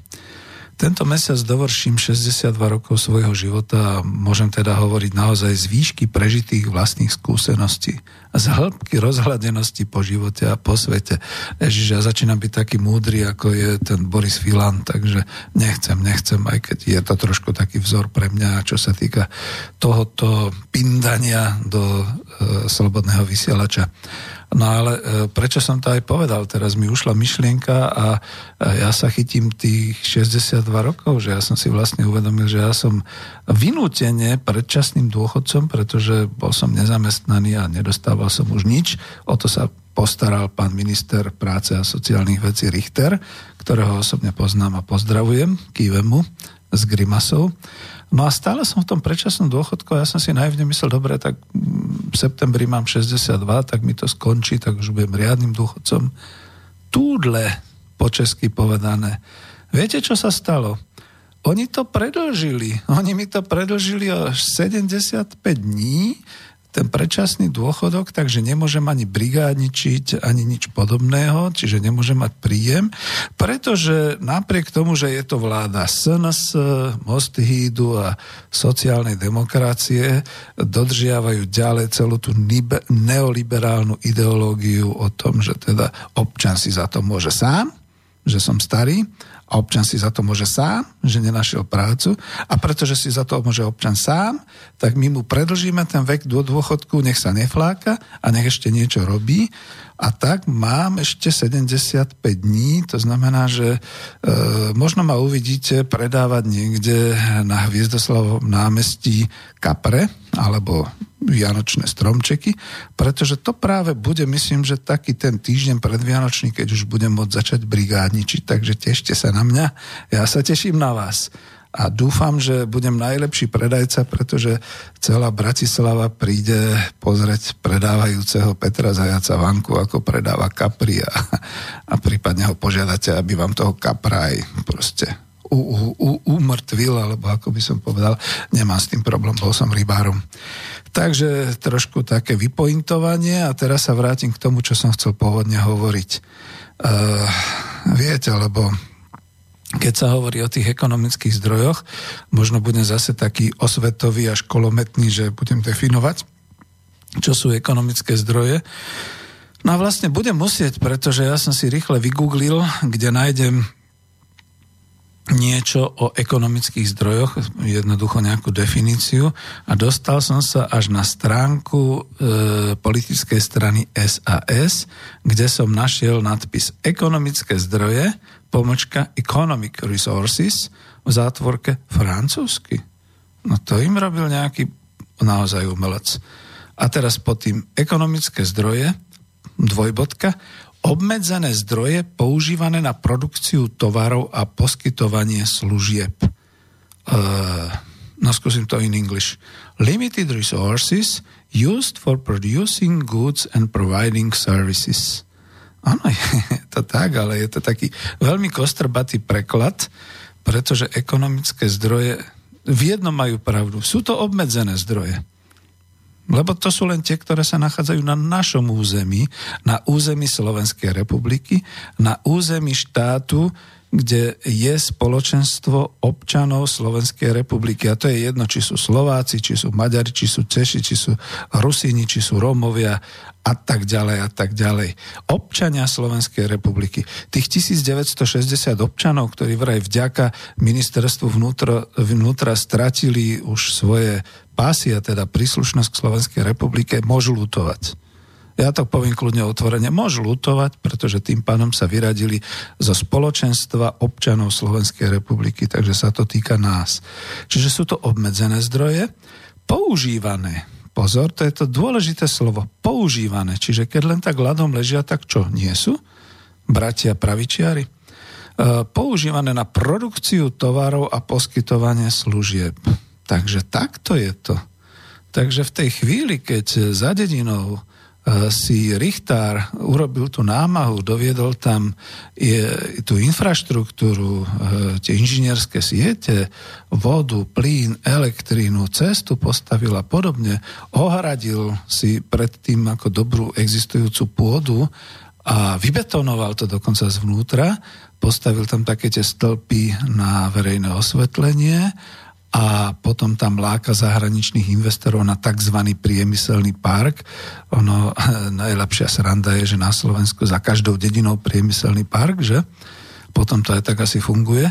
Tento mesiac dovrším 62 rokov svojho života a môžem teda hovoriť naozaj z výšky prežitých vlastných skúseností, z hĺbky rozhľadenosti po živote a po svete. Ježiš, ja začínam byť taký múdry, ako je ten Boris Filan, takže nechcem, nechcem, aj keď je to trošku taký vzor pre mňa, čo sa týka tohoto pindania do e, slobodného vysielača. No ale e, prečo som to aj povedal? Teraz mi ušla myšlienka a ja sa chytím tých 62 rokov, že ja som si vlastne uvedomil, že ja som vynútene predčasným dôchodcom, pretože bol som nezamestnaný a nedostával som už nič. O to sa postaral pán minister práce a sociálnych vecí Richter, ktorého osobne poznám a pozdravujem, kývemu s grimasou. No a stále som v tom predčasnom dôchodku ja som si naivne myslel, dobre, tak v septembri mám 62, tak mi to skončí, tak už budem riadnym dôchodcom. Túdle, po česky povedané. Viete, čo sa stalo? Oni to predlžili. Oni mi to predlžili až 75 dní ten predčasný dôchodok, takže nemôžem ani brigádničiť, ani nič podobného, čiže nemôžem mať príjem, pretože napriek tomu, že je to vláda SNS, Mosthídu a sociálnej demokracie, dodržiavajú ďalej celú tú neoliberálnu ideológiu o tom, že teda občan si za to môže sám, že som starý a občan si za to môže sám, že nenašiel prácu. A pretože si za to môže občan sám, tak my mu predlžíme ten vek do dôchodku, nech sa nefláka a nech ešte niečo robí a tak mám ešte 75 dní, to znamená, že e, možno ma uvidíte predávať niekde na Hviezdoslavovom námestí kapre alebo vianočné stromčeky, pretože to práve bude, myslím, že taký ten týždeň predvianočný, keď už budem môcť začať brigádničiť, takže tešte sa na mňa, ja sa teším na vás a dúfam, že budem najlepší predajca, pretože celá Bratislava príde pozrieť predávajúceho Petra Zajaca vanku, ako predáva kapri a, a prípadne ho požiadate, aby vám toho kapra aj proste umrtvil, alebo ako by som povedal, nemám s tým problém, bol som rybárom. Takže trošku také vypointovanie a teraz sa vrátim k tomu, čo som chcel pôvodne hovoriť. Uh, viete, lebo keď sa hovorí o tých ekonomických zdrojoch, možno budem zase taký osvetový a školometný, že budem definovať, čo sú ekonomické zdroje. No a vlastne budem musieť, pretože ja som si rýchle vygooglil, kde nájdem niečo o ekonomických zdrojoch, jednoducho nejakú definíciu a dostal som sa až na stránku e, politickej strany SAS, kde som našiel nadpis Ekonomické zdroje pomočka Economic Resources v zátvorke francúzsky. No to im robil nejaký naozaj umelec. A teraz pod tým ekonomické zdroje, dvojbodka, obmedzené zdroje používané na produkciu tovarov a poskytovanie služieb. Uh, no skúsim to in English. Limited resources used for producing goods and providing services. Áno, je to tak, ale je to taký veľmi kostrbatý preklad, pretože ekonomické zdroje v jednom majú pravdu. Sú to obmedzené zdroje. Lebo to sú len tie, ktoré sa nachádzajú na našom území, na území Slovenskej republiky, na území štátu, kde je spoločenstvo občanov Slovenskej republiky. A to je jedno, či sú Slováci, či sú Maďari, či sú Češi, či sú Rusíni, či sú Rómovia a tak ďalej a tak ďalej. Občania Slovenskej republiky. Tých 1960 občanov, ktorí vraj vďaka ministerstvu vnútra, vnútra stratili už svoje pásy a teda príslušnosť k Slovenskej republike, môžu lutovať ja to poviem kľudne otvorene, môžu lutovať, pretože tým pádom sa vyradili zo spoločenstva občanov Slovenskej republiky, takže sa to týka nás. Čiže sú to obmedzené zdroje, používané. Pozor, to je to dôležité slovo, používané. Čiže keď len tak ľadom ležia, tak čo, nie sú? Bratia pravičiari? E, používané na produkciu tovarov a poskytovanie služieb. Takže takto je to. Takže v tej chvíli, keď za dedinou Eh, si Richtár urobil tú námahu, doviedol tam je, tú infraštruktúru, eh, tie inžinierské siete, vodu, plyn, elektrínu, cestu postavil a podobne, ohradil si predtým ako dobrú existujúcu pôdu a vybetonoval to dokonca zvnútra, postavil tam také tie stĺpy na verejné osvetlenie a potom tam láka zahraničných investorov na tzv. priemyselný park. Ono, najlepšia sranda je, že na Slovensku za každou dedinou priemyselný park, že? Potom to aj tak asi funguje.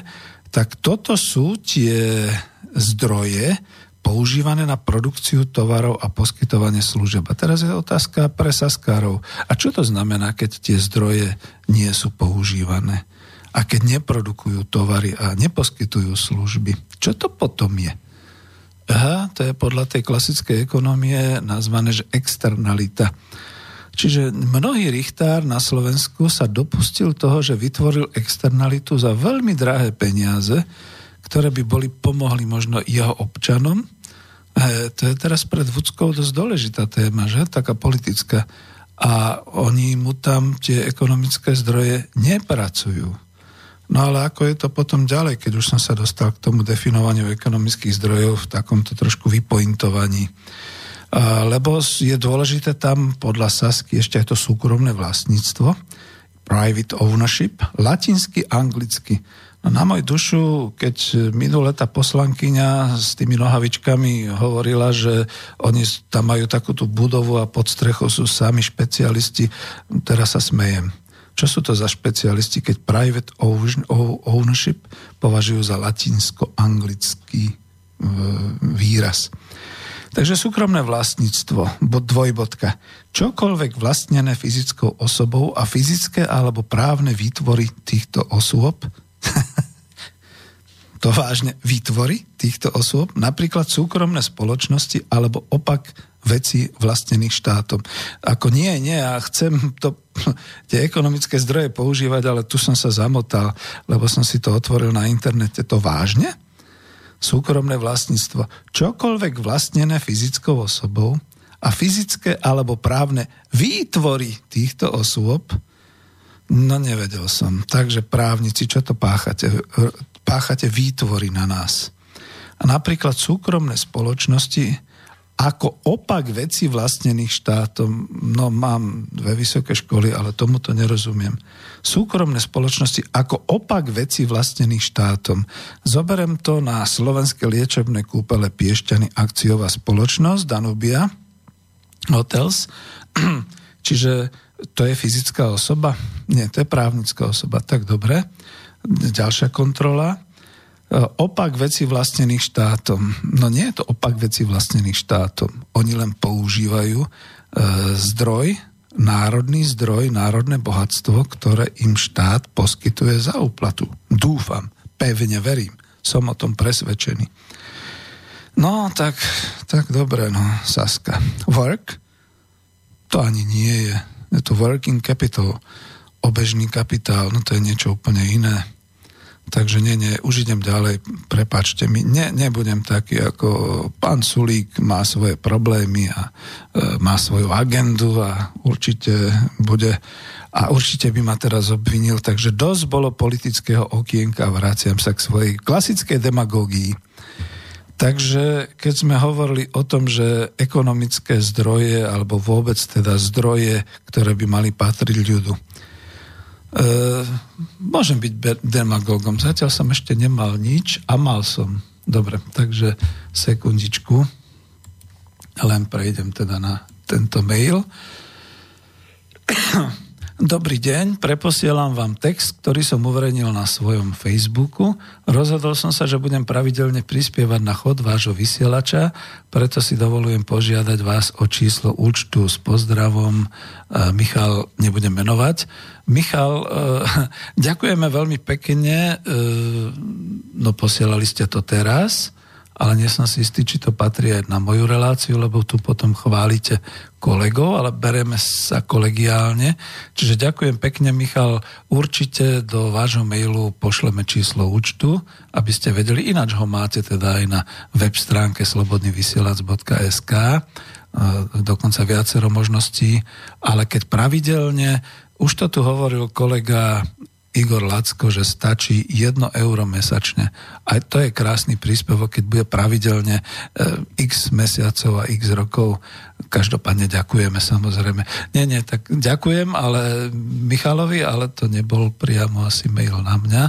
Tak toto sú tie zdroje používané na produkciu tovarov a poskytovanie služieb. A teraz je otázka pre saskárov. A čo to znamená, keď tie zdroje nie sú používané? A keď neprodukujú tovary a neposkytujú služby, čo to potom je? Aha, to je podľa tej klasickej ekonomie nazvané, že externalita. Čiže mnohý Richtár na Slovensku sa dopustil toho, že vytvoril externalitu za veľmi drahé peniaze, ktoré by boli pomohli možno jeho občanom. E, to je teraz pred Vudskou dosť dôležitá téma, že? Taká politická. A oni mu tam tie ekonomické zdroje nepracujú. No ale ako je to potom ďalej, keď už som sa dostal k tomu definovaniu ekonomických zdrojov v takomto trošku vypointovaní lebo je dôležité tam podľa Sasky ešte aj to súkromné vlastníctvo, private ownership, latinsky, anglicky. No na môj dušu, keď minulé tá poslankyňa s tými nohavičkami hovorila, že oni tam majú takú budovu a pod strechou sú sami špecialisti, teraz sa smejem. Čo sú to za špecialisti, keď private ownership považujú za latinsko-anglický e, výraz? Takže súkromné vlastníctvo, bod dvojbodka. Čokoľvek vlastnené fyzickou osobou a fyzické alebo právne výtvory týchto osôb, to vážne výtvory týchto osôb, napríklad súkromné spoločnosti alebo opak veci vlastnených štátom. Ako nie, nie, ja chcem to, tie ekonomické zdroje používať, ale tu som sa zamotal, lebo som si to otvoril na internete. To vážne? súkromné vlastníctvo. Čokoľvek vlastnené fyzickou osobou a fyzické alebo právne výtvory týchto osôb, no nevedel som. Takže právnici, čo to páchate? Páchate výtvory na nás. A napríklad súkromné spoločnosti ako opak veci vlastnených štátom. No mám dve vysoké školy, ale tomuto nerozumiem. Súkromné spoločnosti ako opak veci vlastnených štátom. Zoberem to na Slovenské liečebné kúpele Piešťany akciová spoločnosť Danubia Hotels. Čiže to je fyzická osoba? Nie, to je právnická osoba. Tak dobre. Ďalšia kontrola E, opak veci vlastnených štátom. No nie je to opak veci vlastnených štátom. Oni len používajú e, zdroj, národný zdroj, národné bohatstvo, ktoré im štát poskytuje za úplatu. Dúfam, pevne verím, som o tom presvedčený. No, tak, tak dobre, no, Saska. Work? To ani nie je. Je to working capital, obežný kapitál, no to je niečo úplne iné. Takže nie, nie, už idem ďalej, prepačte mi, ne, nebudem taký ako pán Sulík, má svoje problémy a e, má svoju agendu a určite bude a určite by ma teraz obvinil, takže dosť bolo politického okienka a vraciam sa k svojej klasickej demagógii. Takže keď sme hovorili o tom, že ekonomické zdroje alebo vôbec teda zdroje, ktoré by mali patriť ľudu, E, môžem byť demagogom. Zatiaľ som ešte nemal nič a mal som. Dobre, takže sekundičku. Len prejdem teda na tento mail. Dobrý deň, preposielam vám text, ktorý som uverejnil na svojom Facebooku. Rozhodol som sa, že budem pravidelne prispievať na chod vášho vysielača, preto si dovolujem požiadať vás o číslo účtu s pozdravom. E, Michal, nebudem menovať. Michal, e, ďakujeme veľmi pekne, e, no posielali ste to teraz ale nie som si istý, či to patrí aj na moju reláciu, lebo tu potom chválite kolegov, ale bereme sa kolegiálne. Čiže ďakujem pekne, Michal. Určite do vášho mailu pošleme číslo účtu, aby ste vedeli. Ináč ho máte teda aj na web stránke slobodnyvysielac.sk dokonca viacero možností, ale keď pravidelne, už to tu hovoril kolega Igor Lacko, že stačí 1 euro mesačne. Aj to je krásny príspevok, keď bude pravidelne e, x mesiacov a x rokov. Každopádne ďakujeme samozrejme. Nie, nie, tak ďakujem ale Michalovi, ale to nebol priamo asi mail na mňa,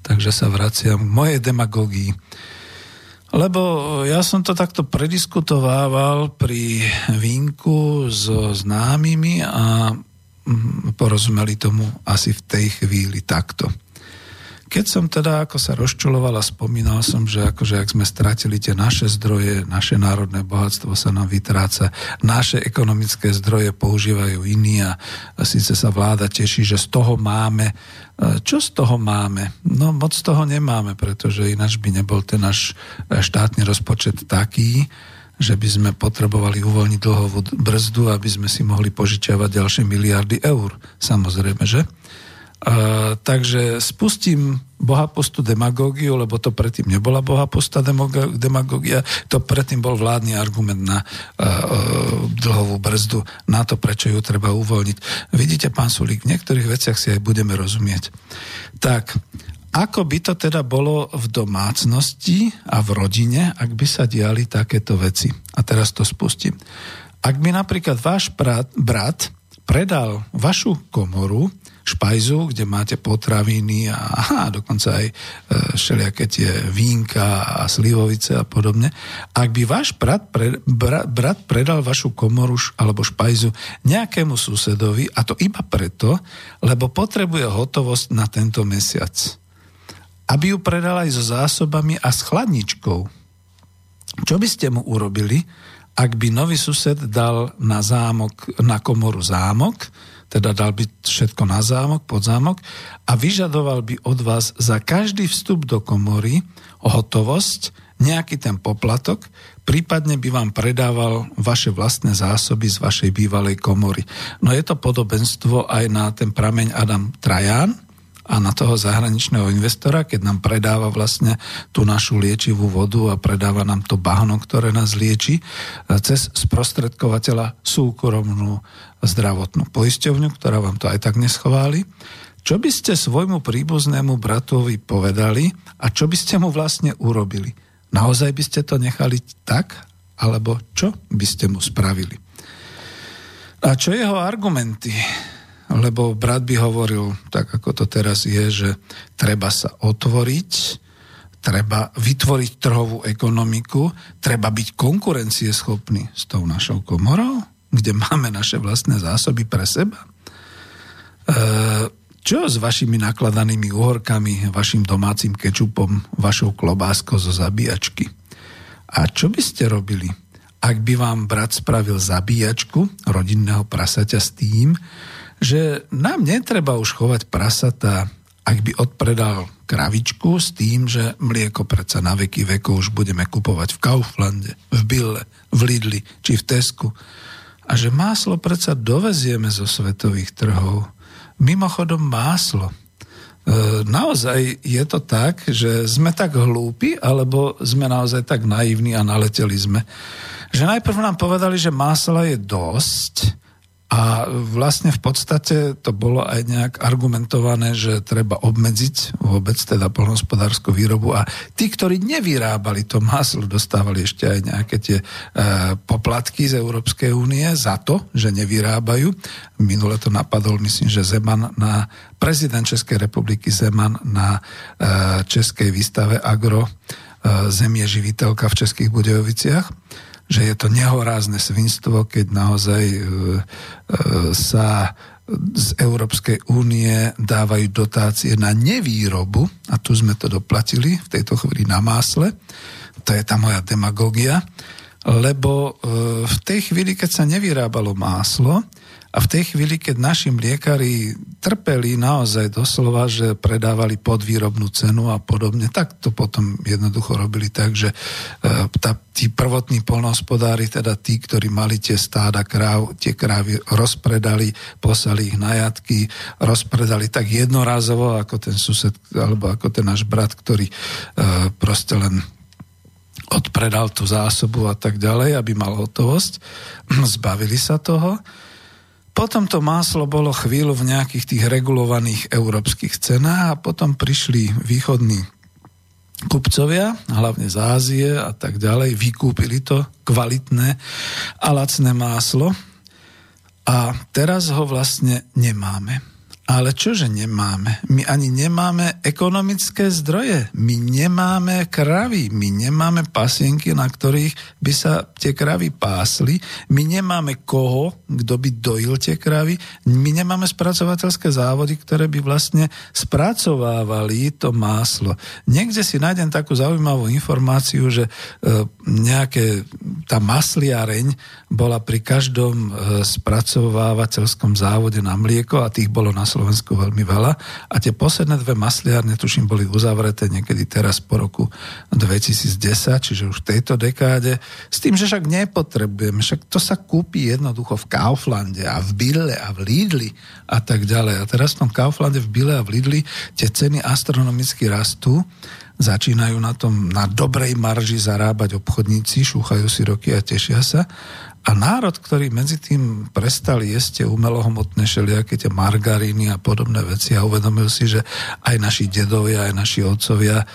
takže sa vraciam k mojej demagógii. Lebo ja som to takto prediskutovával pri vínku so známymi a porozumeli tomu asi v tej chvíli takto. Keď som teda ako sa rozčuloval a spomínal som, že akože ak sme stratili tie naše zdroje, naše národné bohatstvo sa nám vytráca, naše ekonomické zdroje používajú iní a, síce sa vláda teší, že z toho máme. E, čo z toho máme? No moc z toho nemáme, pretože ináč by nebol ten náš štátny rozpočet taký, že by sme potrebovali uvoľniť dlhovú brzdu, aby sme si mohli požičiavať ďalšie miliardy eur. Samozrejme, že? Uh, takže spustím bohapostú demagógiu, lebo to predtým nebola bohapostá demagógia, to predtým bol vládny argument na uh, dlhovú brzdu, na to, prečo ju treba uvoľniť. Vidíte, pán Sulík, v niektorých veciach si aj budeme rozumieť. Tak, ako by to teda bolo v domácnosti a v rodine, ak by sa diali takéto veci? A teraz to spustím. Ak by napríklad váš brat, brat predal vašu komoru, špajzu, kde máte potraviny a aha, dokonca aj e, všelijaké tie vínka a slivovice a podobne. Ak by váš brat, pre, brat, brat predal vašu komoru alebo špajzu nejakému susedovi, a to iba preto, lebo potrebuje hotovosť na tento mesiac. Aby ju predal aj so zásobami a s chladničkou. Čo by ste mu urobili, ak by nový sused dal na zámok, na komoru zámok, teda dal by všetko na zámok, pod zámok a vyžadoval by od vás za každý vstup do komory hotovosť, nejaký ten poplatok, prípadne by vám predával vaše vlastné zásoby z vašej bývalej komory. No je to podobenstvo aj na ten prameň Adam Trajan, a na toho zahraničného investora, keď nám predáva vlastne tú našu liečivú vodu a predáva nám to bahno, ktoré nás lieči, cez sprostredkovateľa súkromnú zdravotnú poisťovňu, ktorá vám to aj tak neschváli. Čo by ste svojmu príbuznému bratovi povedali a čo by ste mu vlastne urobili? Naozaj by ste to nechali tak, alebo čo by ste mu spravili? A čo jeho argumenty? Lebo brat by hovoril, tak ako to teraz je, že treba sa otvoriť, treba vytvoriť trhovú ekonomiku, treba byť konkurencieschopný s tou našou komorou, kde máme naše vlastné zásoby pre seba? E, čo s vašimi nakladanými uhorkami, vašim domácim kečupom, vašou klobáskou zo zabíjačky? A čo by ste robili, ak by vám brat spravil zabíjačku rodinného prasaťa s tým, že nám netreba už chovať prasata, ak by odpredal kravičku s tým, že mlieko predsa na veky vekov už budeme kupovať v Kauflande, v Bille, v Lidli či v Tesku a že máslo predsa dovezieme zo svetových trhov. Mimochodom máslo. E, naozaj je to tak, že sme tak hlúpi, alebo sme naozaj tak naivní a naleteli sme, že najprv nám povedali, že másla je dosť, a vlastne v podstate to bolo aj nejak argumentované, že treba obmedziť vôbec teda polnospodárskú výrobu a tí, ktorí nevyrábali to maslo, dostávali ešte aj nejaké tie e, poplatky z Európskej únie za to, že nevyrábajú. Minule to napadol, myslím, že Zeman na prezident Českej republiky Zeman na e, Českej výstave Agro e, Zemie živiteľka v Českých Budejoviciach že je to nehorázne svinstvo, keď naozaj e, e, sa z Európskej únie dávajú dotácie na nevýrobu, a tu sme to doplatili v tejto chvíli na másle, to je tá moja demagogia, lebo e, v tej chvíli, keď sa nevyrábalo máslo, a v tej chvíli, keď naši mliekári trpeli naozaj doslova, že predávali podvýrobnú cenu a podobne, tak to potom jednoducho robili tak, že e, tá, tí prvotní polnohospodári, teda tí, ktorí mali tie stáda kráv, tie krávy rozpredali, poslali ich na jatky, rozpredali tak jednorázovo, ako ten sused, alebo ako ten náš brat, ktorý e, proste len odpredal tú zásobu a tak ďalej, aby mal hotovosť. Zbavili sa toho potom to máslo bolo chvíľu v nejakých tých regulovaných európskych cenách a potom prišli východní kupcovia, hlavne z Ázie a tak ďalej, vykúpili to kvalitné a lacné máslo a teraz ho vlastne nemáme. Ale čože nemáme? My ani nemáme ekonomické zdroje. My nemáme kravy. My nemáme pasienky, na ktorých by sa tie kravy pásli. My nemáme koho, kto by dojil tie kravy. My nemáme spracovateľské závody, ktoré by vlastne spracovávali to máslo. Niekde si nájdem takú zaujímavú informáciu, že e, nejaké tá masliareň bola pri každom e, spracovávateľskom závode na mlieko a tých bolo na Slovensku veľmi veľa a tie posledné dve masliárne, tuším, boli uzavreté niekedy teraz po roku 2010, čiže už v tejto dekáde, s tým, že však nepotrebujeme, však to sa kúpi jednoducho v Kauflande a v Bille a v Lidli a tak ďalej. A teraz v tom Kauflande, v Bille a v Lidli tie ceny astronomicky rastú začínajú na tom na dobrej marži zarábať obchodníci, šúchajú si roky a tešia sa. A národ, ktorý medzi tým prestal jesť tie umelohomotné šeliaké, tie margaríny a podobné veci a uvedomil si, že aj naši dedovia, aj naši otcovia e,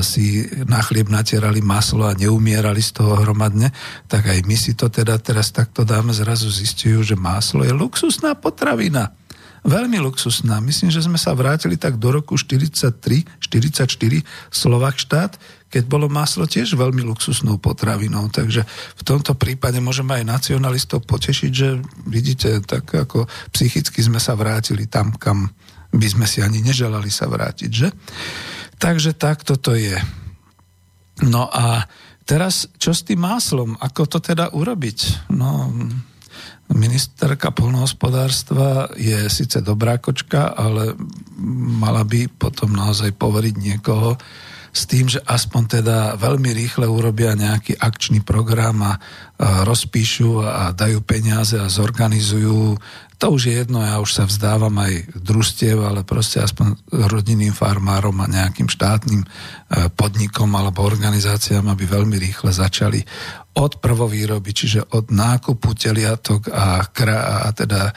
si na chlieb natierali maslo a neumierali z toho hromadne, tak aj my si to teda teraz takto dáme, zrazu zistujú, že maslo je luxusná potravina veľmi luxusná. Myslím, že sme sa vrátili tak do roku 43, 44 Slovak štát, keď bolo maslo tiež veľmi luxusnou potravinou. Takže v tomto prípade môžeme aj nacionalistov potešiť, že vidíte, tak ako psychicky sme sa vrátili tam, kam by sme si ani neželali sa vrátiť, že? Takže tak toto je. No a teraz, čo s tým máslom? Ako to teda urobiť? No, ministerka polnohospodárstva je síce dobrá kočka, ale mala by potom naozaj poveriť niekoho s tým, že aspoň teda veľmi rýchle urobia nejaký akčný program a rozpíšu a dajú peniaze a zorganizujú to už je jedno, ja už sa vzdávam aj družstiev, ale proste aspoň rodinným farmárom a nejakým štátnym e, podnikom alebo organizáciám, aby veľmi rýchle začali od prvovýroby, čiže od nákupu teliatok a, kra, a teda e,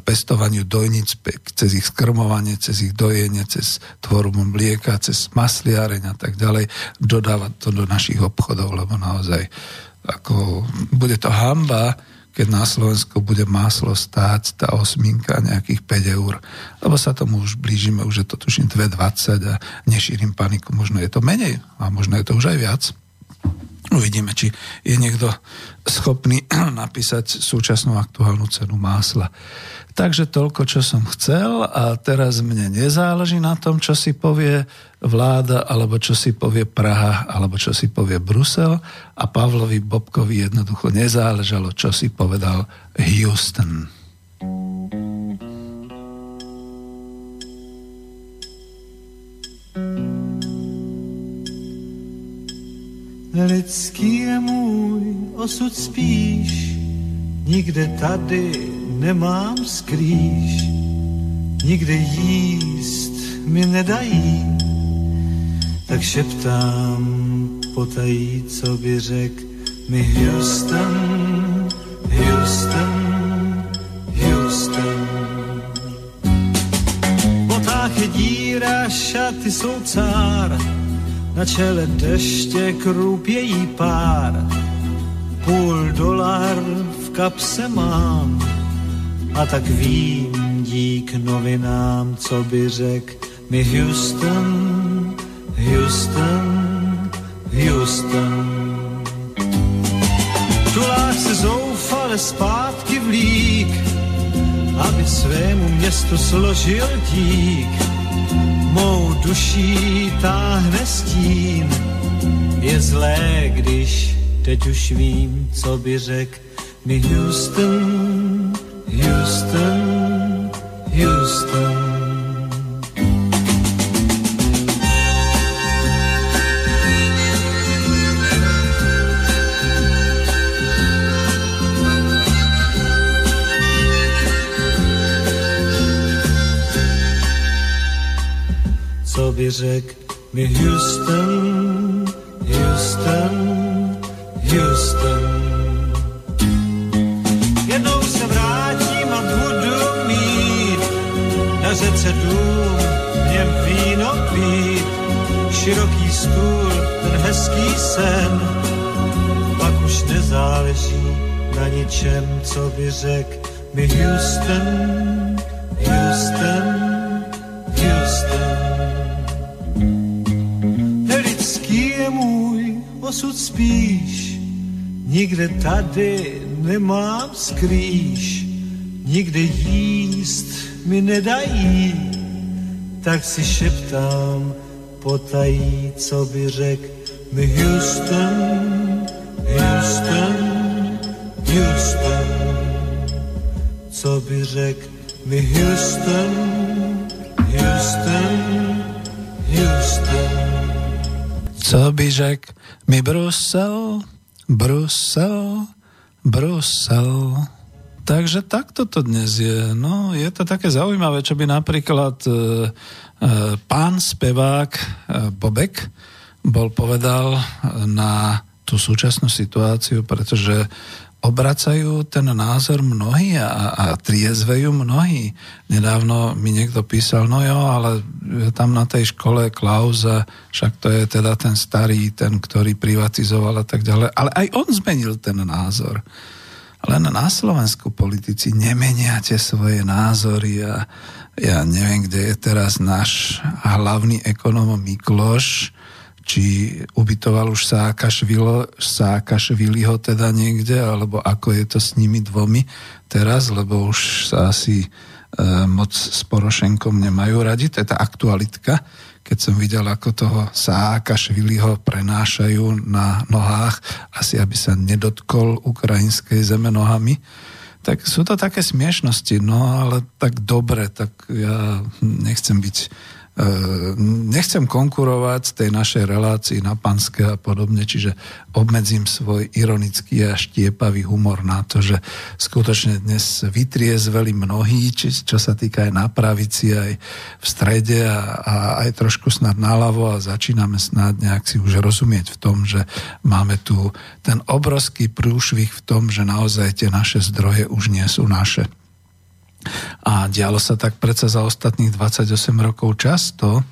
pestovaniu dojnic, cez ich skrmovanie, cez ich dojenie, cez tvorbu mlieka, cez masliareň a tak ďalej, dodávať to do našich obchodov, lebo naozaj ako bude to hamba, keď na Slovensku bude maslo stáť tá osminka nejakých 5 eur, lebo sa tomu už blížime, už je to tuším 2,20 a nešírim paniku, možno je to menej a možno je to už aj viac. Uvidíme, či je niekto schopný napísať súčasnú aktuálnu cenu másla. Takže toľko, čo som chcel a teraz mne nezáleží na tom, čo si povie vláda, alebo čo si povie Praha, alebo čo si povie Brusel a Pavlovi Bobkovi jednoducho nezáležalo, čo si povedal Houston. Lidský osud spíš, nikde tady nemám skrýš, nikde jíst mi nedají, tak šeptám potají, co by řek mi Houston, Houston, Houston. V botách je díra, šaty jsou cár, na čele deště krupějí pár, dolar v kapse mám, a tak vím dík novinám, co by řek mi Houston, Houston, Houston. Tulák se zoufale zpátky vlík, aby svému městu složil dík. Mou duší táhne stín, je zlé, když teď už vím, co by řek mi Houston, Houston, Houston. Co by řek mi Houston, Houston. Široký stůl, ten hezký sen. Pak už nezáleží na ničem, co by řek mi Houston, Houston, Houston. Nelidský je můj osud spíš, nikde tady nemám skrýš, nikde jíst mi nedají, tak si šeptám potají, co by řek mi Houston, Houston, Houston, co by řek mi Houston, Houston, Houston. Co by řek mi Brusel, Brusel, Brusel. Takže takto to dnes je. No, je to také zaujímavé, čo by napríklad e, e, pán spevák e, Bobek bol povedal na tú súčasnú situáciu, pretože obracajú ten názor mnohí a, a triezvejú mnohí. Nedávno mi niekto písal, no jo, ale tam na tej škole Klauza, však to je teda ten starý, ten, ktorý privatizoval a tak ďalej. Ale aj on zmenil ten názor. Len na Slovensku politici nemeniate svoje názory a ja neviem, kde je teraz náš hlavný ekonom Mikloš, či ubytoval už Sákašviliho teda niekde, alebo ako je to s nimi dvomi teraz, lebo už sa asi e, moc s Porošenkom nemajú radi, to je tá aktualitka, keď som videl, ako toho Sákašviliho prenášajú na nohách, asi aby sa nedotkol ukrajinskej zeme nohami, tak sú to také smiešnosti, no ale tak dobre, tak ja nechcem byť nechcem konkurovať tej našej relácii na panské a podobne, čiže obmedzím svoj ironický a štiepavý humor na to, že skutočne dnes vytriezveli mnohí, či, čo sa týka aj na pravici, aj v strede a, a aj trošku snad naľavo a začíname snad nejak si už rozumieť v tom, že máme tu ten obrovský prúšvih v tom, že naozaj tie naše zdroje už nie sú naše. A dialo sa tak predsa za ostatných 28 rokov často,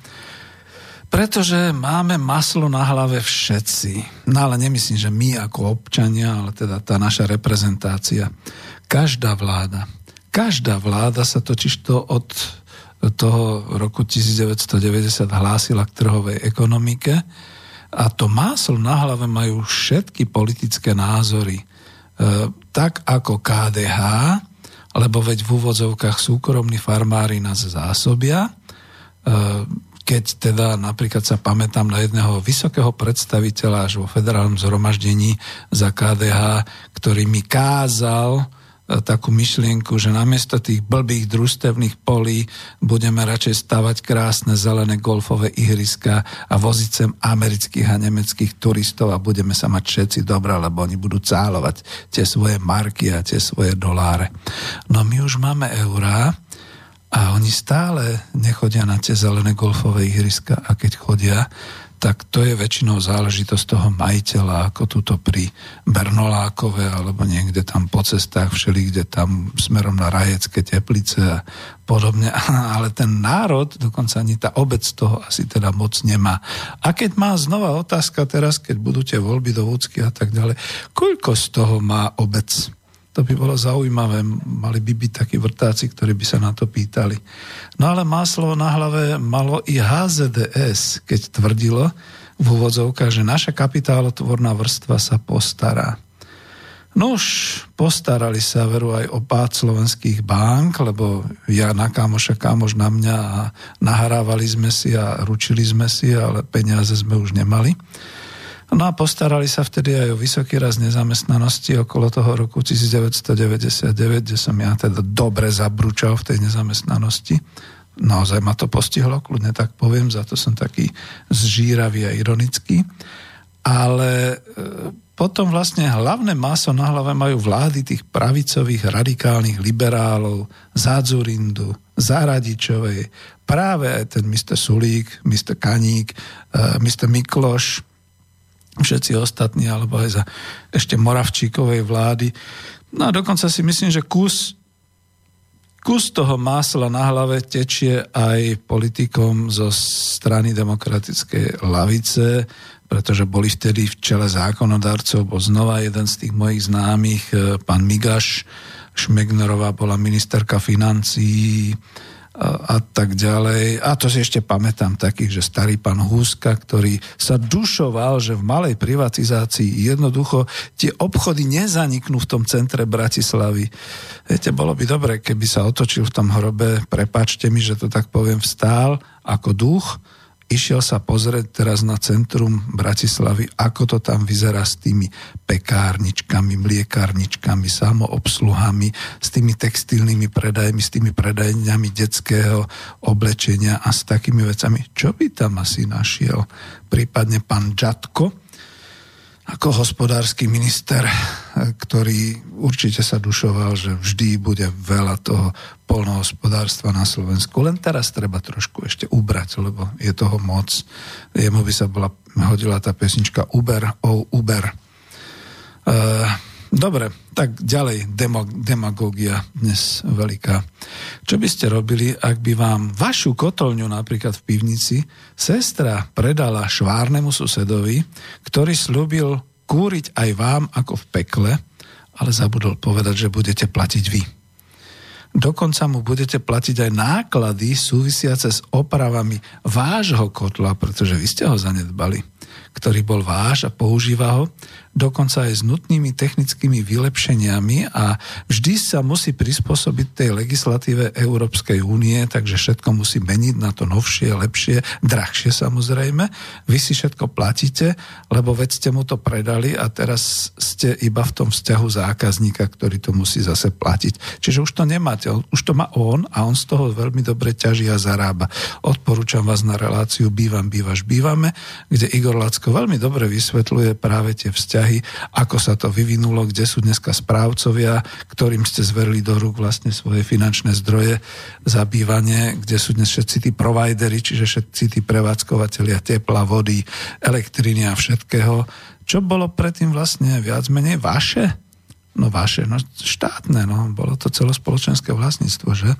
pretože máme maslo na hlave všetci. No ale nemyslím, že my ako občania, ale teda tá naša reprezentácia. Každá vláda, každá vláda sa totiž to od toho roku 1990 hlásila k trhovej ekonomike a to máslo na hlave majú všetky politické názory. E, tak ako KDH, lebo veď v úvodzovkách súkromní farmári nás zásobia. E, keď teda napríklad sa pamätám na jedného vysokého predstaviteľa až vo federálnom zhromaždení za KDH, ktorý mi kázal, takú myšlienku, že namiesto tých blbých družstevných polí budeme radšej stavať krásne zelené golfové ihriska a voziť sem amerických a nemeckých turistov a budeme sa mať všetci dobré, lebo oni budú cálovať tie svoje marky a tie svoje doláre. No my už máme eurá, a oni stále nechodia na tie zelené golfové ihriska a keď chodia, tak to je väčšinou záležitosť toho majiteľa, ako túto pri Bernolákove alebo niekde tam po cestách, všeli, kde tam smerom na Rajecké teplice a podobne. Ale ten národ, dokonca ani tá obec toho asi teda moc nemá. A keď má znova otázka teraz, keď budú tie voľby do Vúcky a tak ďalej, koľko z toho má obec? To by bolo zaujímavé. Mali by byť takí vrtáci, ktorí by sa na to pýtali. No ale máslo na hlave malo i HZDS, keď tvrdilo v úvodzovkách, že naša kapitálotvorná vrstva sa postará. Už postarali sa veru aj o pád slovenských bank, lebo ja na kámoša, kámoš na mňa a nahrávali sme si a ručili sme si, ale peniaze sme už nemali. No a postarali sa vtedy aj o vysoký raz nezamestnanosti okolo toho roku 1999, kde som ja teda dobre zabručal v tej nezamestnanosti. Naozaj ma to postihlo, kľudne tak poviem, za to som taký zžíravý a ironický. Ale e, potom vlastne hlavné maso na hlave majú vlády tých pravicových radikálnych liberálov, Zadzurindu, Zaradičovej, práve aj ten Mr. Sulík, Mr. Kaník, uh, Mr. Mikloš, všetci ostatní, alebo aj za ešte Moravčíkovej vlády. No a dokonca si myslím, že kus, kus toho másla na hlave tečie aj politikom zo strany demokratickej lavice, pretože boli vtedy v čele zákonodarcov, bol znova jeden z tých mojich známych, eh, pán Migaš, Šmegnerová bola ministerka financií, a, tak ďalej. A to si ešte pamätám takých, že starý pán Húska, ktorý sa dušoval, že v malej privatizácii jednoducho tie obchody nezaniknú v tom centre Bratislavy. Viete, bolo by dobre, keby sa otočil v tom hrobe, prepačte mi, že to tak poviem, vstál ako duch, Išiel sa pozrieť teraz na centrum Bratislavy, ako to tam vyzerá s tými pekárničkami, mliekárničkami, samoobsluhami, s tými textilnými predajmi, s tými predajňami detského oblečenia a s takými vecami. Čo by tam asi našiel? Prípadne pán Žatko, ako hospodársky minister, ktorý určite sa dušoval, že vždy bude veľa toho polnohospodárstva na Slovensku. Len teraz treba trošku ešte ubrať, lebo je toho moc. Jemu by sa bola, hodila tá pesnička Uber, oh Uber. Uh, Dobre, tak ďalej, demag- demagógia dnes veľká. Čo by ste robili, ak by vám vašu kotolňu napríklad v pivnici sestra predala švárnemu susedovi, ktorý slúbil kúriť aj vám ako v pekle, ale zabudol povedať, že budete platiť vy. Dokonca mu budete platiť aj náklady súvisiace s opravami vášho kotla, pretože vy ste ho zanedbali ktorý bol váš a používa ho, dokonca aj s nutnými technickými vylepšeniami a vždy sa musí prispôsobiť tej legislatíve Európskej únie, takže všetko musí meniť na to novšie, lepšie, drahšie samozrejme. Vy si všetko platíte, lebo veď ste mu to predali a teraz ste iba v tom vzťahu zákazníka, ktorý to musí zase platiť. Čiže už to nemáte, už to má on a on z toho veľmi dobre ťaží a zarába. Odporúčam vás na reláciu Bývam, bývaš, bývame, kde Igor Lacko veľmi dobre vysvetľuje práve tie vzťahy, ako sa to vyvinulo, kde sú dneska správcovia, ktorým ste zverili do rúk vlastne svoje finančné zdroje za bývanie, kde sú dnes všetci tí providery, čiže všetci tí prevádzkovateľia tepla, vody, elektriny a všetkého. Čo bolo predtým vlastne viac menej vaše? No vaše, no štátne, no bolo to celospoločenské vlastníctvo, že?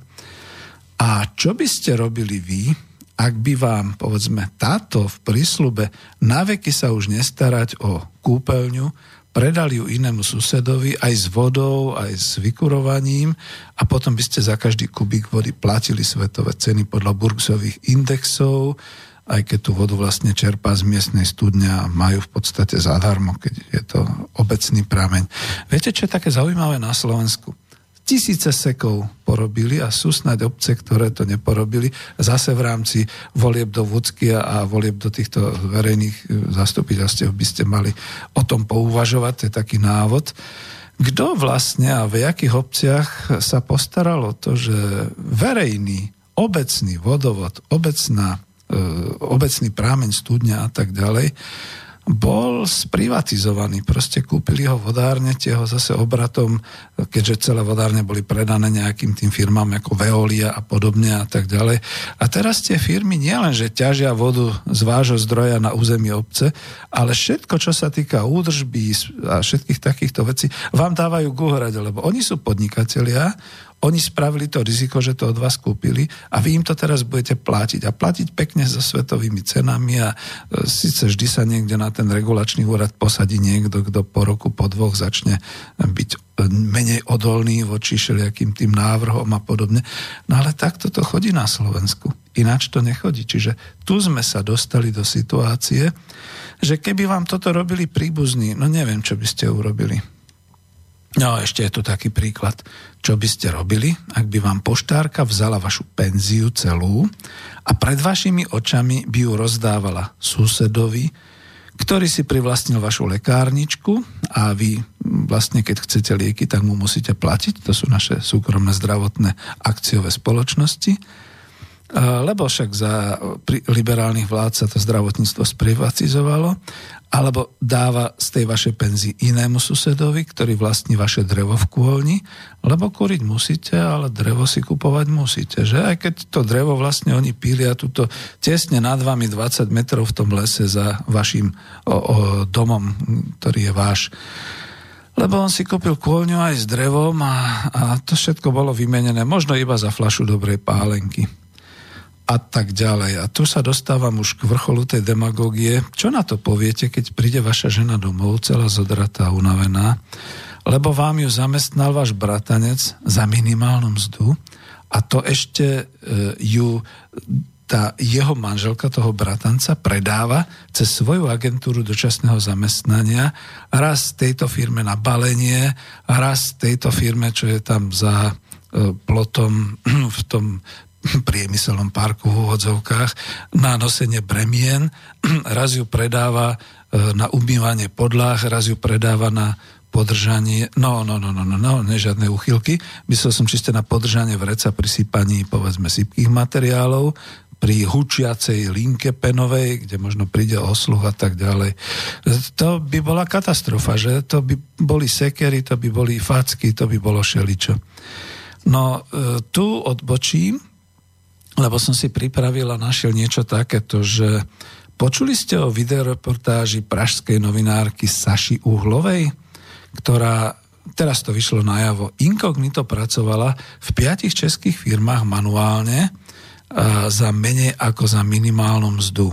A čo by ste robili vy, ak by vám, povedzme, táto v prísľube naveky sa už nestarať o kúpeľňu, predali ju inému susedovi aj s vodou, aj s vykurovaním a potom by ste za každý kubík vody platili svetové ceny podľa burgsových indexov, aj keď tú vodu vlastne čerpá z miestnej studne a majú v podstate zadarmo, keď je to obecný prameň. Viete, čo je také zaujímavé na Slovensku? Tisíce sekov porobili a sú snáď obce, ktoré to neporobili. Zase v rámci volieb do Vúckia a volieb do týchto verejných e, zastupiteľstiev by ste mali o tom pouvažovať, to je taký návod. Kto vlastne a v jakých obciach sa postaralo to, že verejný, obecný vodovod, obecná, e, obecný prámeň studňa a tak ďalej bol sprivatizovaný. Proste kúpili ho vodárne, tie ho zase obratom, keďže celé vodárne boli predané nejakým tým firmám ako Veolia a podobne a tak ďalej. A teraz tie firmy nielen, ťažia vodu z vášho zdroja na území obce, ale všetko, čo sa týka údržby a všetkých takýchto vecí, vám dávajú k lebo oni sú podnikatelia, oni spravili to riziko, že to od vás kúpili a vy im to teraz budete platiť. A platiť pekne so svetovými cenami a e, síce vždy sa niekde na ten regulačný úrad posadí niekto, kto po roku, po dvoch začne byť e, menej odolný voči všelijakým tým návrhom a podobne. No ale takto to chodí na Slovensku. Ináč to nechodí. Čiže tu sme sa dostali do situácie, že keby vám toto robili príbuzní, no neviem, čo by ste urobili. No a ešte je tu taký príklad. Čo by ste robili, ak by vám poštárka vzala vašu penziu celú a pred vašimi očami by ju rozdávala susedovi, ktorý si privlastnil vašu lekárničku a vy vlastne, keď chcete lieky, tak mu musíte platiť. To sú naše súkromné zdravotné akciové spoločnosti lebo však za liberálnych vlád sa to zdravotníctvo sprivatizovalo, alebo dáva z tej vašej penzii inému susedovi, ktorý vlastní vaše drevo v kôlni, lebo kúriť musíte, ale drevo si kupovať musíte. Že? Aj keď to drevo vlastne oni pília tuto tesne nad vami 20 metrov v tom lese za vašim o, o, domom, ktorý je váš lebo on si kúpil kôľňu aj s drevom a, a to všetko bolo vymenené možno iba za flašu dobrej pálenky a tak ďalej. A tu sa dostávam už k vrcholu tej demagógie. Čo na to poviete, keď príde vaša žena domov, celá zodratá, unavená, lebo vám ju zamestnal váš bratanec za minimálnu mzdu a to ešte e, ju tá jeho manželka toho bratanca predáva cez svoju agentúru dočasného zamestnania raz tejto firme na balenie, raz tejto firme, čo je tam za e, plotom v tom priemyselnom parku v úvodzovkách na nosenie bremien, raz ju predáva e, na umývanie podlah, raz ju predáva na podržanie, no, no, no, no, no, no ne uchylky. Myslel som čiste na podržanie vreca pri sypaní, povedzme, sypkých materiálov, pri hučiacej linke penovej, kde možno príde osluh a tak ďalej. To by bola katastrofa, že? To by boli sekery, to by boli facky, to by bolo šeličo. No, e, tu odbočím, lebo som si pripravil a našiel niečo takéto, že počuli ste o videoreportáži pražskej novinárky Saši Uhlovej, ktorá teraz to vyšlo najavo, inkognito pracovala v piatich českých firmách manuálne za menej ako za minimálnu mzdu.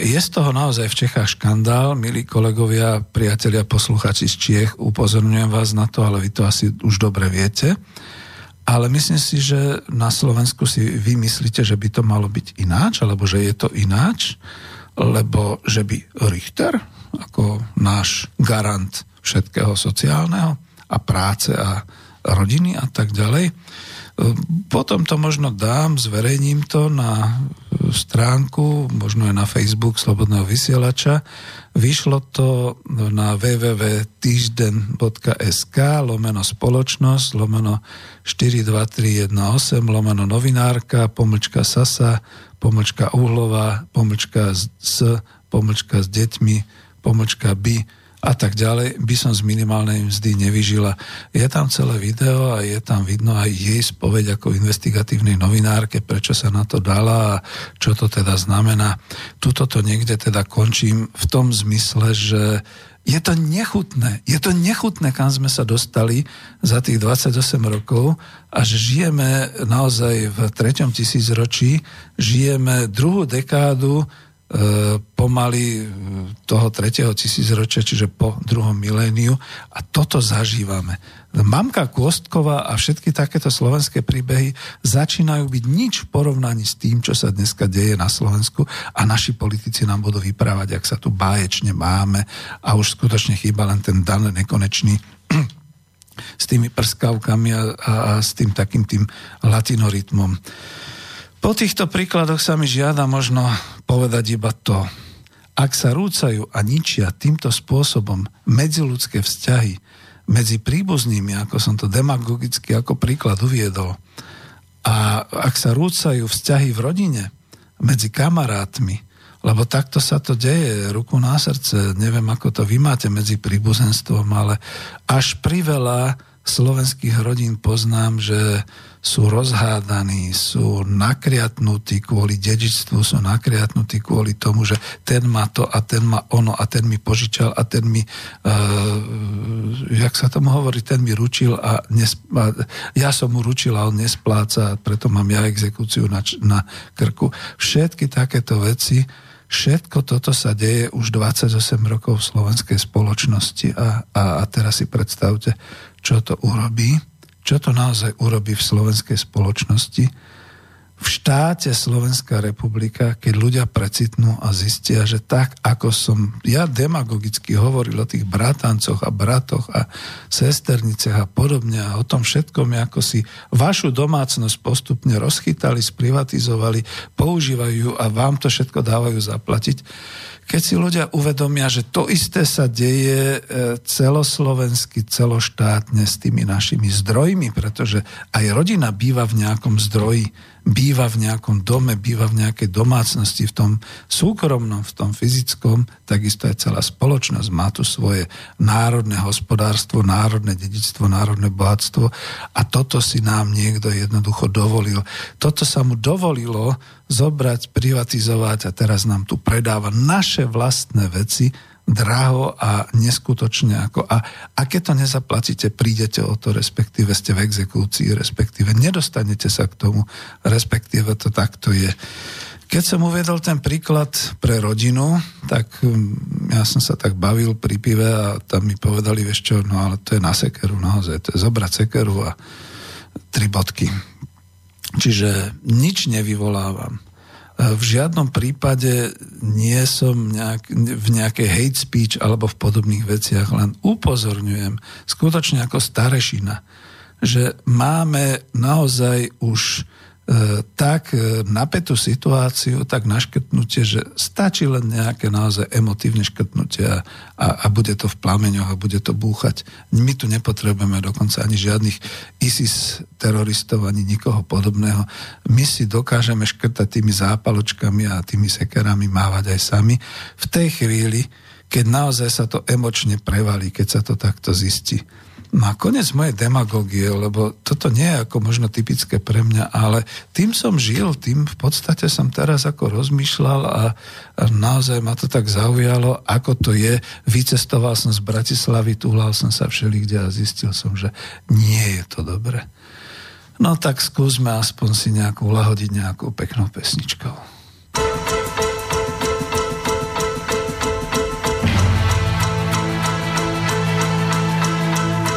Je z toho naozaj v Čechách škandál, milí kolegovia, priatelia, posluchači z Čiech, upozorňujem vás na to, ale vy to asi už dobre viete. Ale myslím si, že na Slovensku si vy myslíte, že by to malo byť ináč, alebo že je to ináč, lebo že by Richter, ako náš garant všetkého sociálneho a práce a rodiny a tak ďalej, potom to možno dám, zverejním to na stránku, možno aj na Facebook Slobodného vysielača. Vyšlo to na www.týžden.sk lomeno spoločnosť, lomeno 42318, lomeno novinárka, pomlčka Sasa, pomlčka Uhlová, pomlčka s, pomlčka s deťmi, pomlčka by a tak ďalej, by som z minimálnej mzdy nevyžila. Je tam celé video a je tam vidno aj jej spoveď ako investigatívnej novinárke, prečo sa na to dala a čo to teda znamená. Tuto to niekde teda končím v tom zmysle, že je to nechutné. Je to nechutné, kam sme sa dostali za tých 28 rokov a že žijeme naozaj v treťom tisícročí, žijeme druhú dekádu pomaly e, toho tretieho tisícročia, čiže po druhom miléniu a toto zažívame. Mamka Kostková a všetky takéto slovenské príbehy začínajú byť nič v porovnaní s tým, čo sa dneska deje na Slovensku a naši politici nám budú vyprávať, ak sa tu báječne máme a už skutočne chýba len ten dan nekonečný s tými prskavkami a, a, a s tým takým tým latinorytmom. Po týchto príkladoch sa mi žiada možno povedať iba to. Ak sa rúcajú a ničia týmto spôsobom medziludské vzťahy medzi príbuznými, ako som to demagogicky ako príklad uviedol, a ak sa rúcajú vzťahy v rodine medzi kamarátmi, lebo takto sa to deje, ruku na srdce, neviem ako to vy máte medzi príbuzenstvom, ale až priveľa slovenských rodín poznám, že sú rozhádaní, sú nakriatnutí kvôli dedičstvu, sú nakriatnutí kvôli tomu, že ten má to a ten má ono a ten mi požičal a ten mi, uh, jak sa tomu hovorí, ten mi ručil a, nesp- a ja som mu ručil a on nespláca, preto mám ja exekúciu na, na krku. Všetky takéto veci, všetko toto sa deje už 28 rokov v slovenskej spoločnosti a, a, a teraz si predstavte, čo to urobí čo to naozaj urobí v slovenskej spoločnosti, v štáte Slovenská republika, keď ľudia precitnú a zistia, že tak, ako som ja demagogicky hovoril o tých bratancoch a bratoch a sesterniciach a podobne a o tom všetkom, ako si vašu domácnosť postupne rozchytali, sprivatizovali, používajú a vám to všetko dávajú zaplatiť, keď si ľudia uvedomia, že to isté sa deje e, celoslovensky, celoštátne s tými našimi zdrojmi, pretože aj rodina býva v nejakom zdroji, býva v nejakom dome, býva v nejakej domácnosti, v tom súkromnom, v tom fyzickom, takisto aj celá spoločnosť má tu svoje národné hospodárstvo, národné dedictvo, národné bohatstvo a toto si nám niekto jednoducho dovolil. Toto sa mu dovolilo zobrať, privatizovať a teraz nám tu predáva naše vlastné veci, draho a neskutočne ako a, a keď to nezaplatíte, prídete o to, respektíve ste v exekúcii, respektíve nedostanete sa k tomu, respektíve to takto je. Keď som uviedol ten príklad pre rodinu, tak hm, ja som sa tak bavil pri pive a tam mi povedali, vieš čo, no ale to je na sekeru naozaj, to je zobrať sekeru a tri bodky. Čiže nič nevyvolávam v žiadnom prípade nie som nejak, v nejakej hate speech alebo v podobných veciach, len upozorňujem skutočne ako starešina, že máme naozaj už tak e, napätú situáciu, tak naškrtnutie, že stačí len nejaké naozaj emotívne škrtnutie a, a bude to v plameňoch a bude to búchať. My tu nepotrebujeme dokonca ani žiadnych ISIS teroristov, ani nikoho podobného. My si dokážeme škrtať tými zápaločkami a tými sekerami mávať aj sami. V tej chvíli, keď naozaj sa to emočne prevalí, keď sa to takto zistí. No a konec mojej demagógie, lebo toto nie je ako možno typické pre mňa, ale tým som žil, tým v podstate som teraz ako rozmýšľal a, a naozaj ma to tak zaujalo, ako to je. Vycestoval som z Bratislavy, túhľal som sa všelikde a zistil som, že nie je to dobre. No tak skúsme aspoň si nejakú ulahodiť nejakou peknou pesničkou.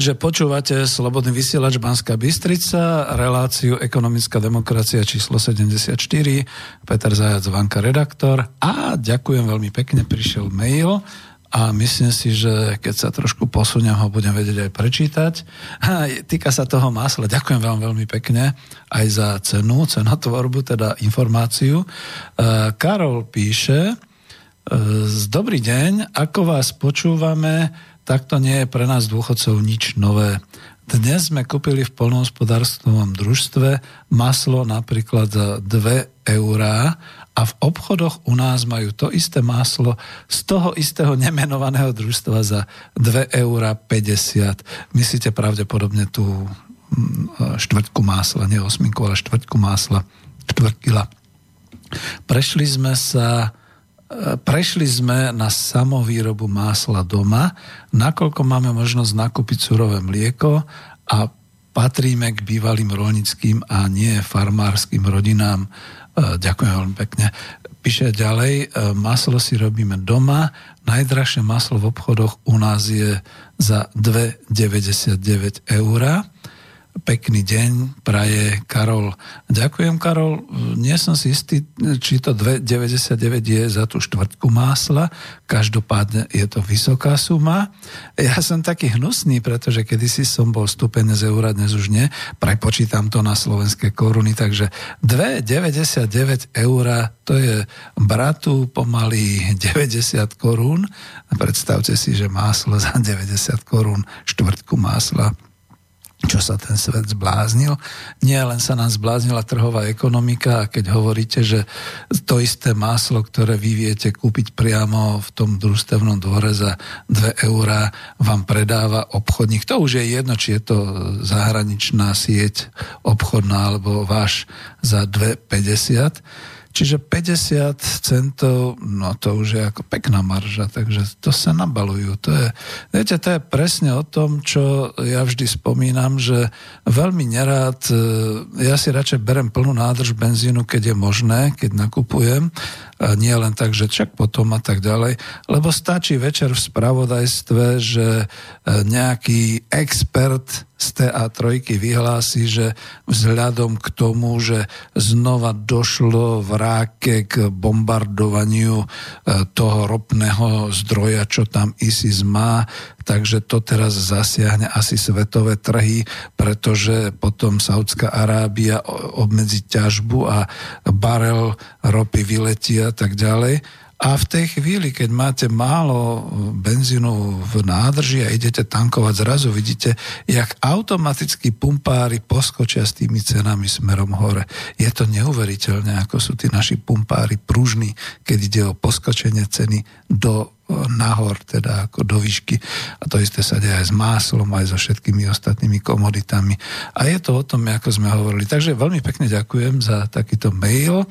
Takže počúvate Slobodný vysielač Banská Bystrica, reláciu Ekonomická demokracia číslo 74, Peter Zajac, Vanka, redaktor. A ďakujem veľmi pekne, prišiel mail a myslím si, že keď sa trošku posuniem, ho budem vedieť aj prečítať. Týka sa toho masla. Ďakujem vám veľmi pekne aj za cenu, cenotvorbu, teda informáciu. E, Karol píše, e, Dobrý deň, ako vás počúvame, tak to nie je pre nás dôchodcov nič nové. Dnes sme kúpili v polnohospodárstvovom družstve maslo napríklad za 2 eurá a v obchodoch u nás majú to isté maslo z toho istého nemenovaného družstva za 2 eurá 50. Myslíte pravdepodobne tú mm, štvrtku másla, nie osminku, ale štvrtku másla, štvrť kila. Prešli sme sa Prešli sme na samovýrobu másla doma, nakoľko máme možnosť nakúpiť surové mlieko a patríme k bývalým rolnickým a nie farmárským rodinám. E, ďakujem veľmi pekne. Píše ďalej, e, maslo si robíme doma, najdrahšie maslo v obchodoch u nás je za 2,99 eur Pekný deň, praje Karol. Ďakujem, Karol. Nie som si istý, či to 2,99 je za tú štvrtku másla. Každopádne je to vysoká suma. Ja som taký hnusný, pretože kedysi som bol stupeň z eura, dnes už nie. Prepočítam to na slovenské koruny, takže 2,99 eur to je bratu pomaly 90 korún. Predstavte si, že máslo za 90 korún, štvrtku másla čo sa ten svet zbláznil. Nie len sa nám zbláznila trhová ekonomika a keď hovoríte, že to isté máslo, ktoré vy viete kúpiť priamo v tom družstevnom dvore za 2 eurá, vám predáva obchodník. To už je jedno, či je to zahraničná sieť obchodná alebo váš za 2,50 Čiže 50 centov, no to už je ako pekná marža, takže to sa nabalujú. To je, viete, to je presne o tom, čo ja vždy spomínam, že veľmi nerád, e, ja si radšej berem plnú nádrž benzínu, keď je možné, keď nakupujem, a nie len tak, že čak potom a tak ďalej, lebo stačí večer v spravodajstve, že e, nejaký expert z TA3 vyhlási, že vzhľadom k tomu, že znova došlo v ráke k bombardovaniu e, toho ropného zdroja, čo tam ISIS má, takže to teraz zasiahne asi svetové trhy, pretože potom Saudská Arábia obmedzi ťažbu a barel ropy vyletí a tak ďalej. A v tej chvíli, keď máte málo benzínu v nádrži a idete tankovať, zrazu vidíte, jak automaticky pumpári poskočia s tými cenami smerom hore. Je to neuveriteľné, ako sú tí naši pumpári pružní, keď ide o poskočenie ceny do nahor, teda ako do výšky. A to isté sa deje aj s máslom, aj so všetkými ostatnými komoditami. A je to o tom, ako sme hovorili. Takže veľmi pekne ďakujem za takýto mail.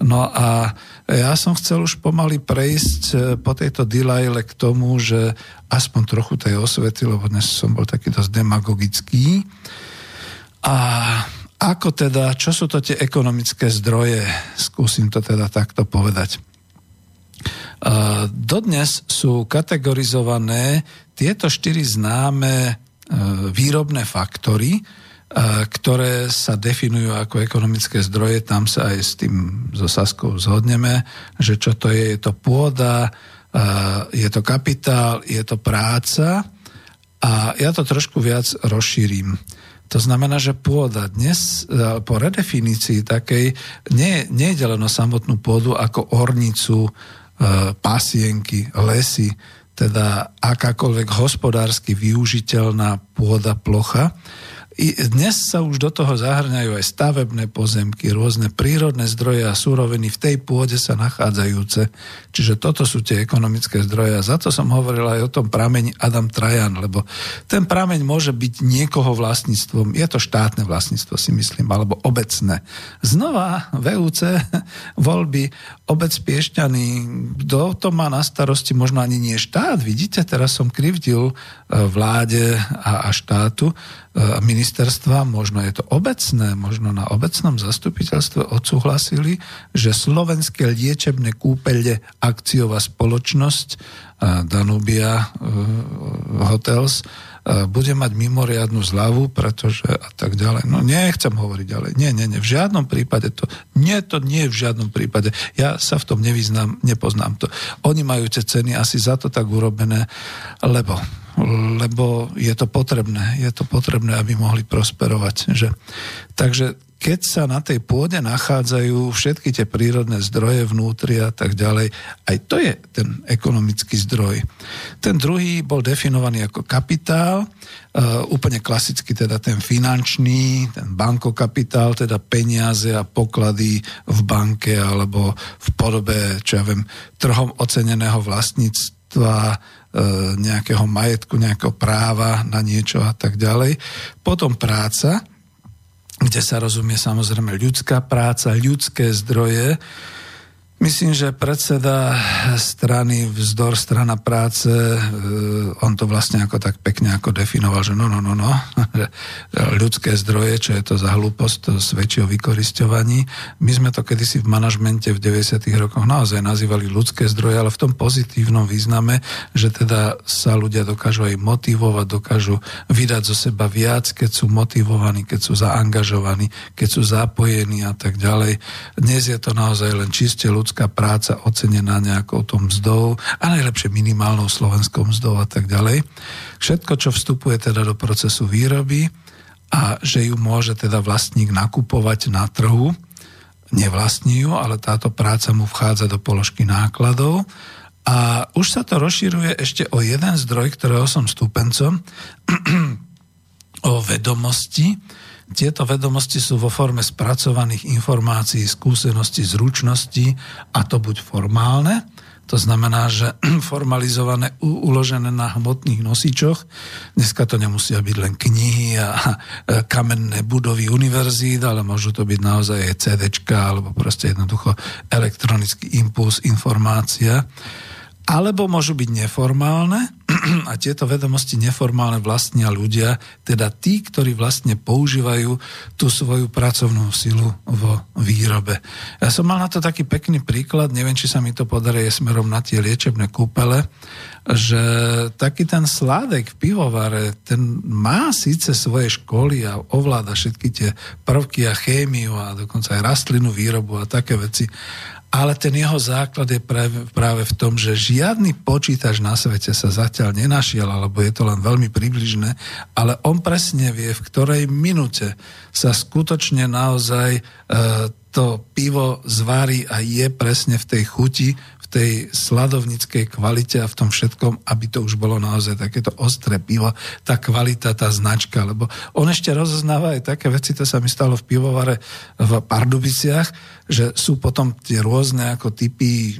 No a ja som chcel už pomaly prejsť e, po tejto dilajle k tomu, že aspoň trochu tej osvety, lebo dnes som bol taký dosť demagogický. A ako teda, čo sú to tie ekonomické zdroje? Skúsim to teda takto povedať. Dodnes sú kategorizované tieto štyri známe e, výrobné faktory, e, ktoré sa definujú ako ekonomické zdroje. Tam sa aj s tým so Saskou zhodneme, že čo to je, je to pôda, e, je to kapitál, je to práca a ja to trošku viac rozšírim. To znamená, že pôda dnes po redefinícii takej nie, je len o samotnú pôdu ako ornicu, pasienky, lesy, teda akákoľvek hospodársky využiteľná pôda, plocha, i dnes sa už do toho zahrňajú aj stavebné pozemky, rôzne prírodné zdroje a súroviny v tej pôde sa nachádzajúce. Čiže toto sú tie ekonomické zdroje. A za to som hovoril aj o tom prameni Adam Trajan, lebo ten prameň môže byť niekoho vlastníctvom. Je to štátne vlastníctvo, si myslím, alebo obecné. Znova VUC voľby obec Piešťany, kto to má na starosti, možno ani nie štát. Vidíte, teraz som krivdil e, vláde a, štátu, a ministerstva, možno je to obecné, možno na obecnom zastupiteľstve odsúhlasili, že slovenské liečebné kúpele akciová spoločnosť Danubia Hotels bude mať mimoriadnu zľavu, pretože a tak ďalej. No nechcem hovoriť ďalej. Nie, nie, nie. V žiadnom prípade to... Nie, to nie v žiadnom prípade. Ja sa v tom nevyznám, nepoznám to. Oni majú tie ceny asi za to tak urobené, lebo lebo je to potrebné. Je to potrebné, aby mohli prosperovať. Že? Takže keď sa na tej pôde nachádzajú všetky tie prírodné zdroje vnútri a tak ďalej, aj to je ten ekonomický zdroj. Ten druhý bol definovaný ako kapitál, uh, úplne klasicky teda ten finančný, ten bankokapitál, teda peniaze a poklady v banke alebo v podobe, čo ja viem, trhom oceneného vlastníctva, e, nejakého majetku, nejakého práva na niečo a tak ďalej. Potom práca, kde sa rozumie samozrejme ľudská práca, ľudské zdroje, Myslím, že predseda strany Vzdor, strana práce, e, on to vlastne ako tak pekne ako definoval, že no, no, no, no, ľudské zdroje, čo je to za hlúposť, to svedčí o vykoristovaní. My sme to kedysi v manažmente v 90. rokoch naozaj nazývali ľudské zdroje, ale v tom pozitívnom význame, že teda sa ľudia dokážu aj motivovať, dokážu vydať zo seba viac, keď sú motivovaní, keď sú zaangažovaní, keď sú zapojení a tak ďalej. Dnes je to naozaj len čiste ľudské ľudská práca ocenená nejakou tom mzdou a najlepšie minimálnou slovenskou mzdou a tak ďalej. Všetko, čo vstupuje teda do procesu výroby a že ju môže teda vlastník nakupovať na trhu, nevlastní ju, ale táto práca mu vchádza do položky nákladov a už sa to rozširuje ešte o jeden zdroj, ktorého som stúpencom, o vedomosti, tieto vedomosti sú vo forme spracovaných informácií, skúseností, zručností a to buď formálne, to znamená, že formalizované, uložené na hmotných nosičoch. Dneska to nemusia byť len knihy a kamenné budovy univerzít, ale môžu to byť naozaj aj CDčka alebo proste jednoducho elektronický impuls, informácia alebo môžu byť neformálne a tieto vedomosti neformálne vlastnia ľudia, teda tí, ktorí vlastne používajú tú svoju pracovnú silu vo výrobe. Ja som mal na to taký pekný príklad, neviem, či sa mi to podarí smerom na tie liečebné kúpele, že taký ten sládek v pivovare, ten má síce svoje školy a ovláda všetky tie prvky a chémiu a dokonca aj rastlinu výrobu a také veci, ale ten jeho základ je práve v tom, že žiadny počítač na svete sa zatiaľ nenašiel, alebo je to len veľmi približné, ale on presne vie, v ktorej minúte sa skutočne naozaj e, to pivo zvarí a je presne v tej chuti, tej sladovnickej kvalite a v tom všetkom, aby to už bolo naozaj takéto ostré pivo, tá kvalita, tá značka, lebo on ešte rozoznáva aj také veci, to sa mi stalo v pivovare v Pardubiciach, že sú potom tie rôzne ako typy,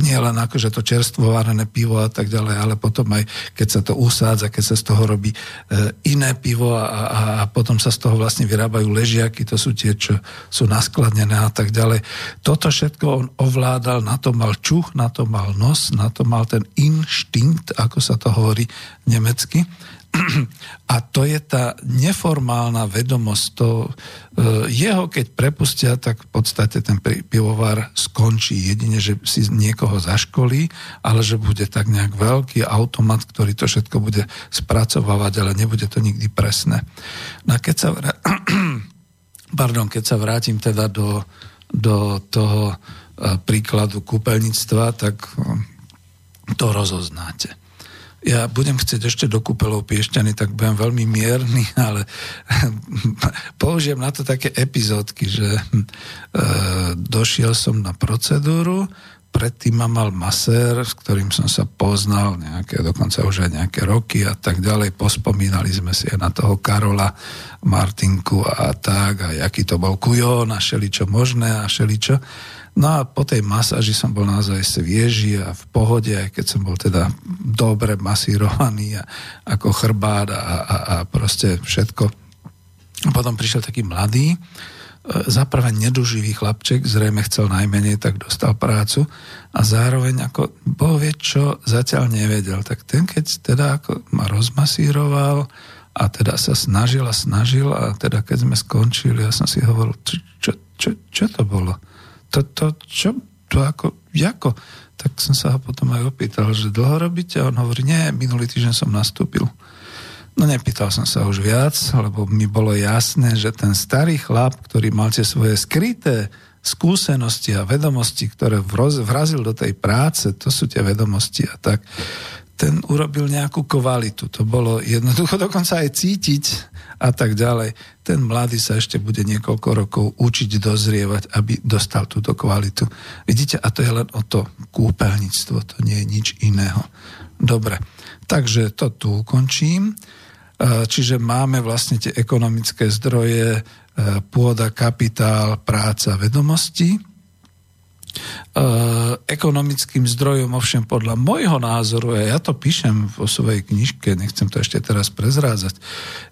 nie len ako, že to čerstvo varené pivo a tak ďalej, ale potom aj keď sa to usádza, keď sa z toho robí e, iné pivo a, a, a potom sa z toho vlastne vyrábajú ležiaky, to sú tie, čo sú naskladnené a tak ďalej. Toto všetko on ovládal, na to mal čuch, na to mal nos, na to mal ten inštinkt, ako sa to hovorí nemecky. A to je tá neformálna vedomosť. To, e, jeho, keď prepustia, tak v podstate ten pivovar skončí. Jedine, že si niekoho zaškolí, ale že bude tak nejak veľký automat, ktorý to všetko bude spracovávať, ale nebude to nikdy presné. No a keď sa, vrá... Pardon, keď sa vrátim teda do, do toho príkladu kúpeľníctva, tak to rozoznáte. Ja budem chcieť ešte do kúpeľov Piešťany, tak budem veľmi mierny, ale použijem na to také epizódky, že e, došiel som na procedúru, predtým ma mal masér, s ktorým som sa poznal nejaké, dokonca už aj nejaké roky a tak ďalej. Pospomínali sme si aj na toho Karola, Martinku a tak, a aký to bol kujon a šeličo možné a šeličo. No a po tej masáži som bol naozaj svieži a v pohode, aj keď som bol teda dobre masírovaný a ako chrbát a, a, a proste všetko. Potom prišiel taký mladý, e, zaprvé neduživý chlapček, zrejme chcel najmenej, tak dostal prácu a zároveň ako Boh vie, čo zatiaľ nevedel. Tak ten, keď teda ako ma rozmasíroval a teda sa snažil a snažil a teda keď sme skončili, ja som si hovoril, čo, čo, čo, čo to bolo? To, to čo, to ako, ako? Tak som sa ho potom aj opýtal, že dlho robíte? A on hovorí, nie, minulý týždeň som nastúpil. No nepýtal som sa už viac, lebo mi bolo jasné, že ten starý chlap, ktorý mal tie svoje skryté skúsenosti a vedomosti, ktoré vrazil do tej práce, to sú tie vedomosti a tak, ten urobil nejakú kvalitu. To bolo jednoducho dokonca aj cítiť a tak ďalej. Ten mladý sa ešte bude niekoľko rokov učiť dozrievať, aby dostal túto kvalitu. Vidíte, a to je len o to kúpeľníctvo, to nie je nič iného. Dobre, takže to tu ukončím. E, čiže máme vlastne tie ekonomické zdroje, e, pôda, kapitál, práca, vedomosti ekonomickým zdrojom, ovšem podľa môjho názoru, a ja to píšem vo svojej knižke, nechcem to ešte teraz prezrádzať,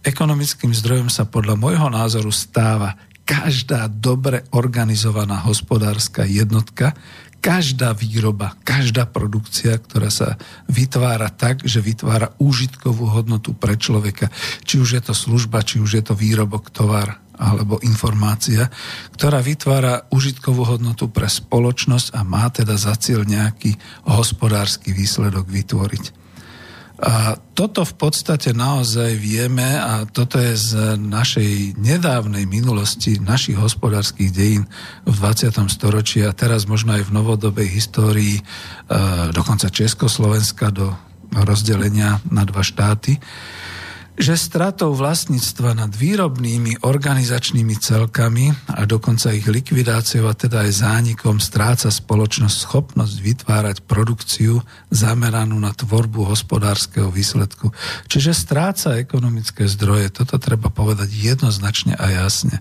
ekonomickým zdrojom sa podľa môjho názoru stáva každá dobre organizovaná hospodárska jednotka, každá výroba, každá produkcia, ktorá sa vytvára tak, že vytvára úžitkovú hodnotu pre človeka, či už je to služba, či už je to výrobok, tovar alebo informácia, ktorá vytvára užitkovú hodnotu pre spoločnosť a má teda za cieľ nejaký hospodársky výsledok vytvoriť. A toto v podstate naozaj vieme a toto je z našej nedávnej minulosti, našich hospodárskych dejín v 20. storočí a teraz možno aj v novodobej histórii e, dokonca Československa do rozdelenia na dva štáty že stratou vlastníctva nad výrobnými organizačnými celkami a dokonca ich likvidáciou a teda aj zánikom stráca spoločnosť schopnosť vytvárať produkciu zameranú na tvorbu hospodárskeho výsledku. Čiže stráca ekonomické zdroje. Toto treba povedať jednoznačne a jasne.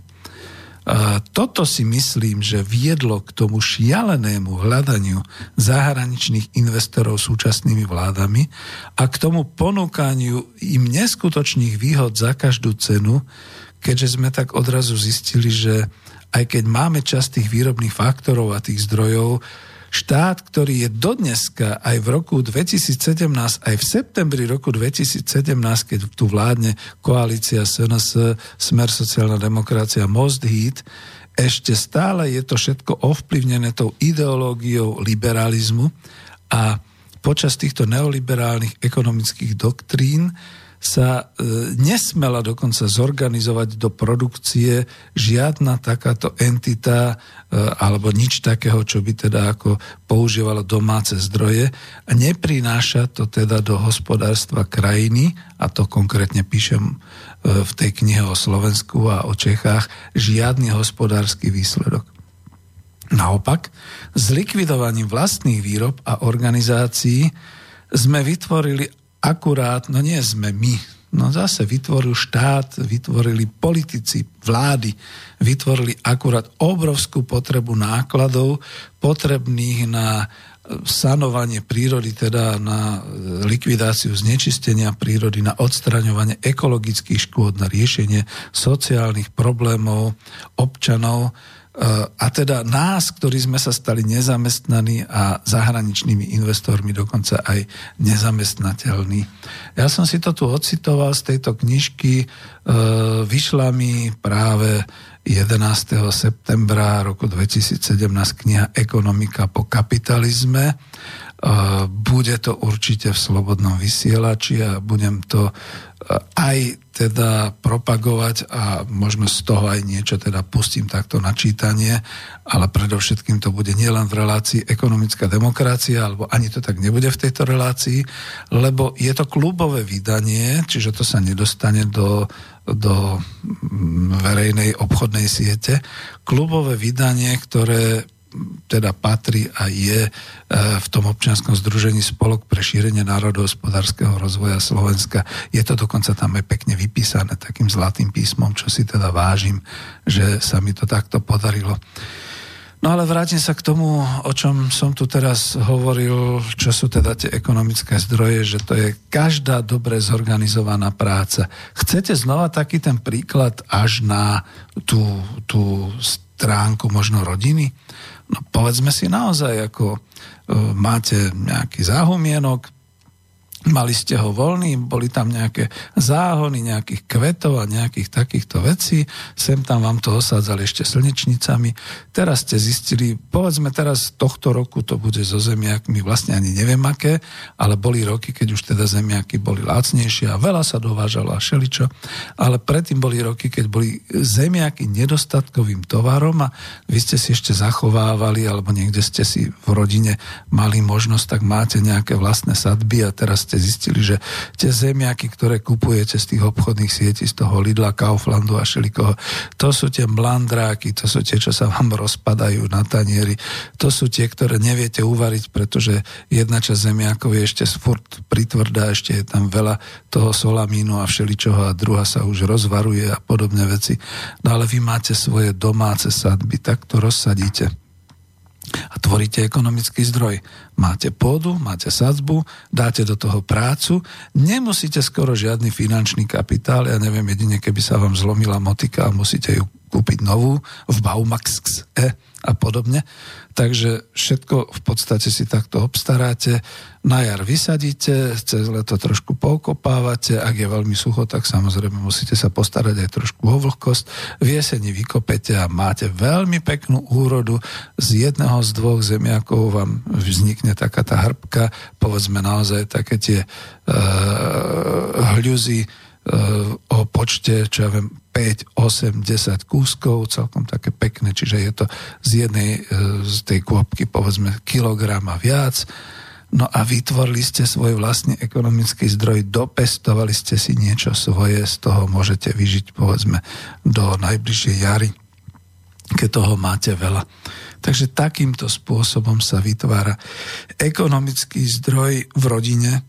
Toto si myslím, že viedlo k tomu šialenému hľadaniu zahraničných investorov súčasnými vládami a k tomu ponúkaniu im neskutočných výhod za každú cenu, keďže sme tak odrazu zistili, že aj keď máme časť tých výrobných faktorov a tých zdrojov, štát, ktorý je dodneska aj v roku 2017, aj v septembri roku 2017, keď tu vládne koalícia SNS, Smer sociálna demokracia, Most Heat, ešte stále je to všetko ovplyvnené tou ideológiou liberalizmu a počas týchto neoliberálnych ekonomických doktrín sa e, nesmela dokonca zorganizovať do produkcie žiadna takáto entita e, alebo nič takého, čo by teda ako používalo domáce zdroje a neprináša to teda do hospodárstva krajiny, a to konkrétne píšem e, v tej knihe o Slovensku a o Čechách, žiadny hospodársky výsledok. Naopak, s likvidovaním vlastných výrob a organizácií sme vytvorili akurát, no nie sme my, no zase vytvoril štát, vytvorili politici, vlády, vytvorili akurát obrovskú potrebu nákladov potrebných na sanovanie prírody, teda na likvidáciu znečistenia prírody, na odstraňovanie ekologických škôd, na riešenie sociálnych problémov občanov, a teda nás, ktorí sme sa stali nezamestnaní a zahraničnými investormi dokonca aj nezamestnateľní. Ja som si to tu ocitoval z tejto knižky, e, vyšla mi práve 11. septembra roku 2017 kniha Ekonomika po kapitalizme bude to určite v slobodnom vysielači a budem to e, aj teda propagovať a možno z toho aj niečo teda pustím takto na čítanie, ale predovšetkým to bude nielen v relácii ekonomická demokracia, alebo ani to tak nebude v tejto relácii, lebo je to klubové vydanie, čiže to sa nedostane do, do verejnej obchodnej siete. Klubové vydanie, ktoré teda patrí a je e, v tom občianskom združení Spolok pre šírenie národohospodárskeho rozvoja Slovenska. Je to dokonca tam aj pekne vypísané takým zlatým písmom, čo si teda vážim, že sa mi to takto podarilo. No ale vrátim sa k tomu, o čom som tu teraz hovoril, čo sú teda tie ekonomické zdroje, že to je každá dobre zorganizovaná práca. Chcete znova taký ten príklad až na tú, tú stránku možno rodiny? No povedzme si naozaj, ako e, máte nejaký záhumienok, Mali ste ho voľný, boli tam nejaké záhony nejakých kvetov a nejakých takýchto vecí. Sem tam vám to osádzali ešte slnečnicami. Teraz ste zistili, povedzme teraz tohto roku to bude so zemiakmi, vlastne ani neviem aké, ale boli roky, keď už teda zemiaky boli lacnejšie a veľa sa dovážalo a šeličo. Ale predtým boli roky, keď boli zemiaky nedostatkovým tovarom a vy ste si ešte zachovávali alebo niekde ste si v rodine mali možnosť, tak máte nejaké vlastné sadby a teraz ste zistili, že tie zemiaky, ktoré kupujete z tých obchodných sietí, z toho Lidla, Kauflandu a šelikoho, to sú tie blandráky, to sú tie, čo sa vám rozpadajú na tanieri, to sú tie, ktoré neviete uvariť, pretože jedna časť zemiakov je ešte furt pritvrdá, ešte je tam veľa toho solamínu a všeličoho a druhá sa už rozvaruje a podobné veci. No ale vy máte svoje domáce sadby, tak to rozsadíte a tvoríte ekonomický zdroj. Máte pôdu, máte sadzbu, dáte do toho prácu, nemusíte skoro žiadny finančný kapitál, ja neviem, jedine keby sa vám zlomila motika a musíte ju kúpiť novú v Baumax E a podobne. Takže všetko v podstate si takto obstaráte. Na jar vysadíte, cez leto trošku poukopávate, ak je veľmi sucho, tak samozrejme musíte sa postarať aj trošku o vlhkosť. V jeseni vykopete a máte veľmi peknú úrodu. Z jedného z dvoch zemiakov vám vznikne taká tá hrbka, povedzme naozaj také tie uh, hľuzy, o počte, čo ja viem, 5, 8, 10 kúskov, celkom také pekné, čiže je to z jednej, e, z tej kôpky povedzme kilogram a viac. No a vytvorili ste svoj vlastný ekonomický zdroj, dopestovali ste si niečo svoje, z toho môžete vyžiť povedzme do najbližšej jary, keď toho máte veľa. Takže takýmto spôsobom sa vytvára ekonomický zdroj v rodine,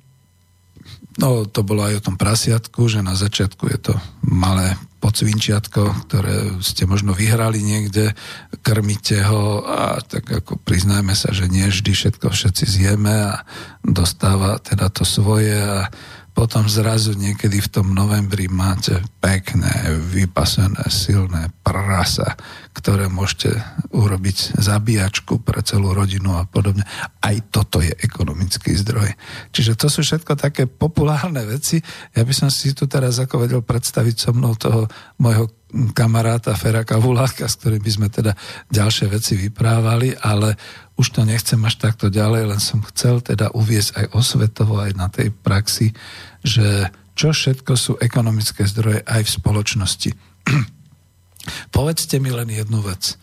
No, to bolo aj o tom prasiatku, že na začiatku je to malé pocvinčiatko, ktoré ste možno vyhrali niekde, krmíte ho a tak ako priznajme sa, že nie vždy všetko všetci zjeme a dostáva teda to svoje a potom zrazu niekedy v tom novembri máte pekné, vypasené, silné prasa, ktoré môžete urobiť zabíjačku pre celú rodinu a podobne. Aj toto je ekonomický zdroj. Čiže to sú všetko také populárne veci. Ja by som si tu teraz ako vedel predstaviť so mnou toho môjho kamaráta Fera Kavuláka, s ktorým by sme teda ďalšie veci vyprávali, ale už to nechcem až takto ďalej, len som chcel teda uviezť aj osvetovo, aj na tej praxi, že čo všetko sú ekonomické zdroje aj v spoločnosti. Povedzte mi len jednu vec.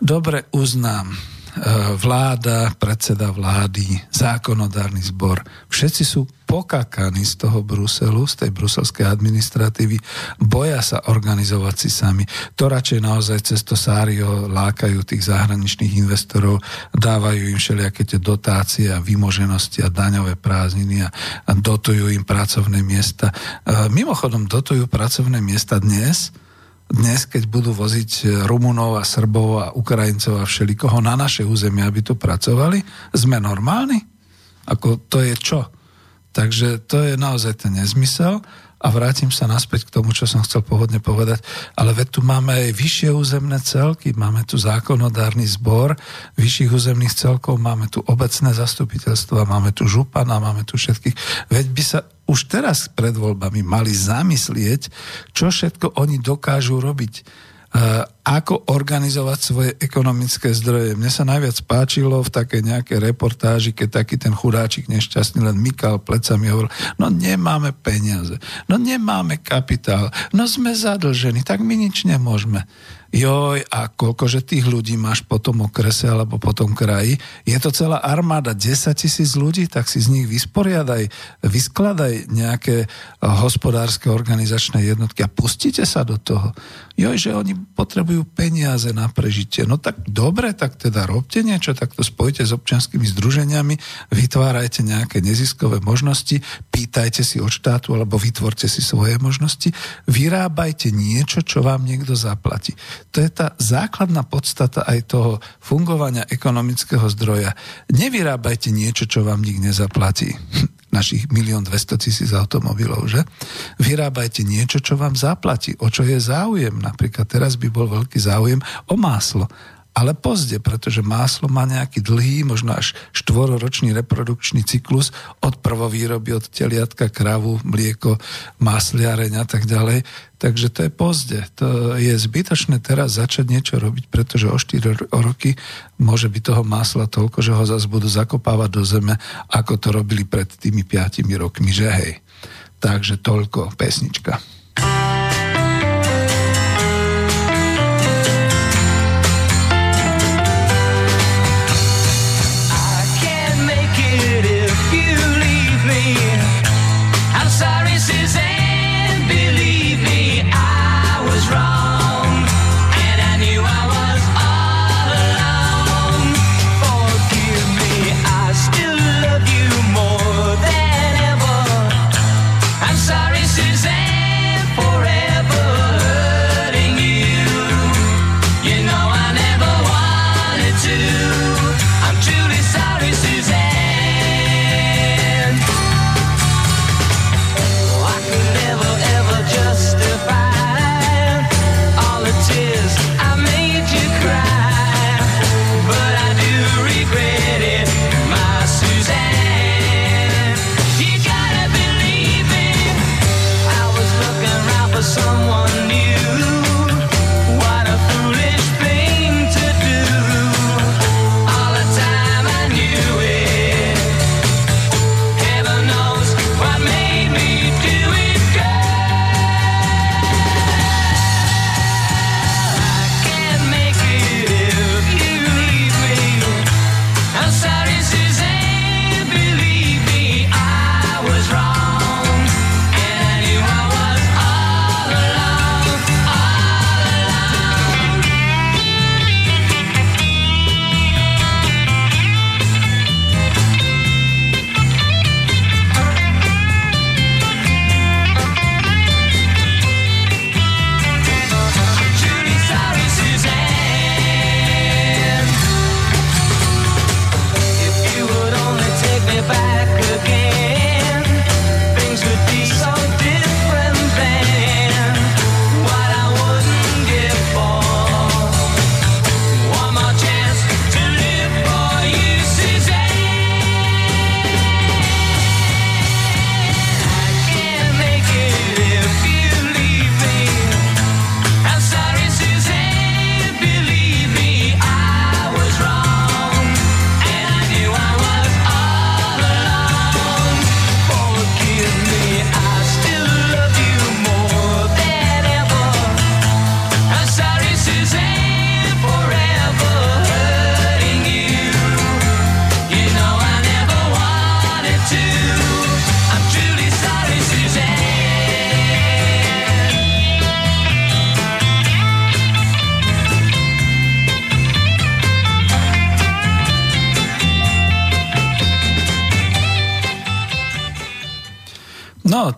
Dobre uznám, vláda, predseda vlády, zákonodárny zbor, všetci sú pokakaní z toho Bruselu, z tej bruselskej administratívy, boja sa organizovať si sami. To radšej naozaj cez to Sário lákajú tých zahraničných investorov, dávajú im všelijaké tie dotácie a vymoženosti a daňové prázdniny a, a dotujú im pracovné miesta. E, mimochodom, dotujú pracovné miesta dnes, dnes, keď budú voziť e, Rumunov a Srbov a Ukrajincov a všelikoho na naše územie, aby tu pracovali, sme normálni? Ako to je čo? Takže to je naozaj ten nezmysel a vrátim sa naspäť k tomu, čo som chcel pôvodne povedať, ale veď tu máme aj vyššie územné celky, máme tu zákonodárny zbor vyšších územných celkov, máme tu obecné zastupiteľstva, máme tu župana, máme tu všetkých. Veď by sa už teraz pred voľbami mali zamyslieť, čo všetko oni dokážu robiť Eh, ako organizovať svoje ekonomické zdroje. Mne sa najviac páčilo v takej nejakej reportáži, keď taký ten chudáčik nešťastný len mykal plecami hovoril, no nemáme peniaze, no nemáme kapitál, no sme zadlžení, tak my nič nemôžeme joj, a koľkože tých ľudí máš po tom okrese alebo po tom kraji, je to celá armáda, 10 tisíc ľudí, tak si z nich vysporiadaj, vyskladaj nejaké eh, hospodárske organizačné jednotky a pustite sa do toho. Joj, že oni potrebujú peniaze na prežitie. No tak dobre, tak teda robte niečo, tak to spojite s občianskými združeniami, vytvárajte nejaké neziskové možnosti, pýtajte si od štátu alebo vytvorte si svoje možnosti, vyrábajte niečo, čo vám niekto zaplatí. To je tá základná podstata aj toho fungovania ekonomického zdroja. Nevyrábajte niečo, čo vám nik nezaplatí našich milión 200 tisíc automobilov, že? Vyrábajte niečo, čo vám zaplatí, o čo je záujem. Napríklad teraz by bol veľký záujem o máslo ale pozde, pretože máslo má nejaký dlhý, možno ažštvororočný reprodukčný cyklus od prvovýroby, od teliatka, kravu, mlieko, másliareň a tak ďalej. Takže to je pozde. To je zbytočné teraz začať niečo robiť, pretože o 4 roky môže byť toho másla toľko, že ho zase budú zakopávať do zeme, ako to robili pred tými 5 rokmi, že hej. Takže toľko pesnička.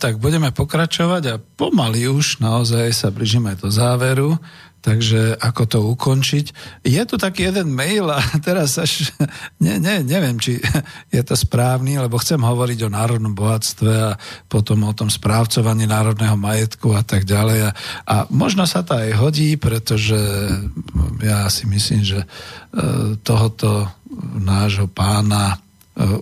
Tak budeme pokračovať a pomaly už naozaj sa blížime do záveru. Takže ako to ukončiť? Je tu taký jeden mail a teraz až ne, ne, neviem, či je to správny, lebo chcem hovoriť o národnom bohatstve a potom o tom správcovaní národného majetku a tak ďalej. A, a možno sa to aj hodí, pretože ja si myslím, že e, tohoto nášho pána e,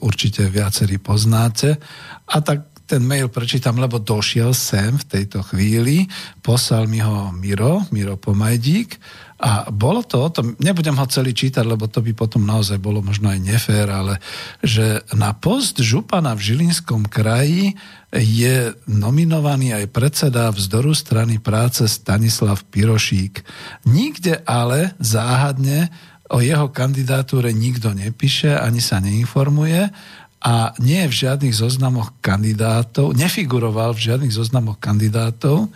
určite viacerí poznáte. A tak ten mail prečítam, lebo došiel sem v tejto chvíli, poslal mi ho Miro, Miro Pomajdík. A bolo to o tom, nebudem ho celý čítať, lebo to by potom naozaj bolo možno aj nefér, ale že na post župana v Žilinskom kraji je nominovaný aj predseda vzdoru strany práce Stanislav Pirošík. Nikde ale záhadne o jeho kandidatúre nikto nepíše, ani sa neinformuje a nie je v žiadnych zoznamoch kandidátov, nefiguroval v žiadnych zoznamoch kandidátov,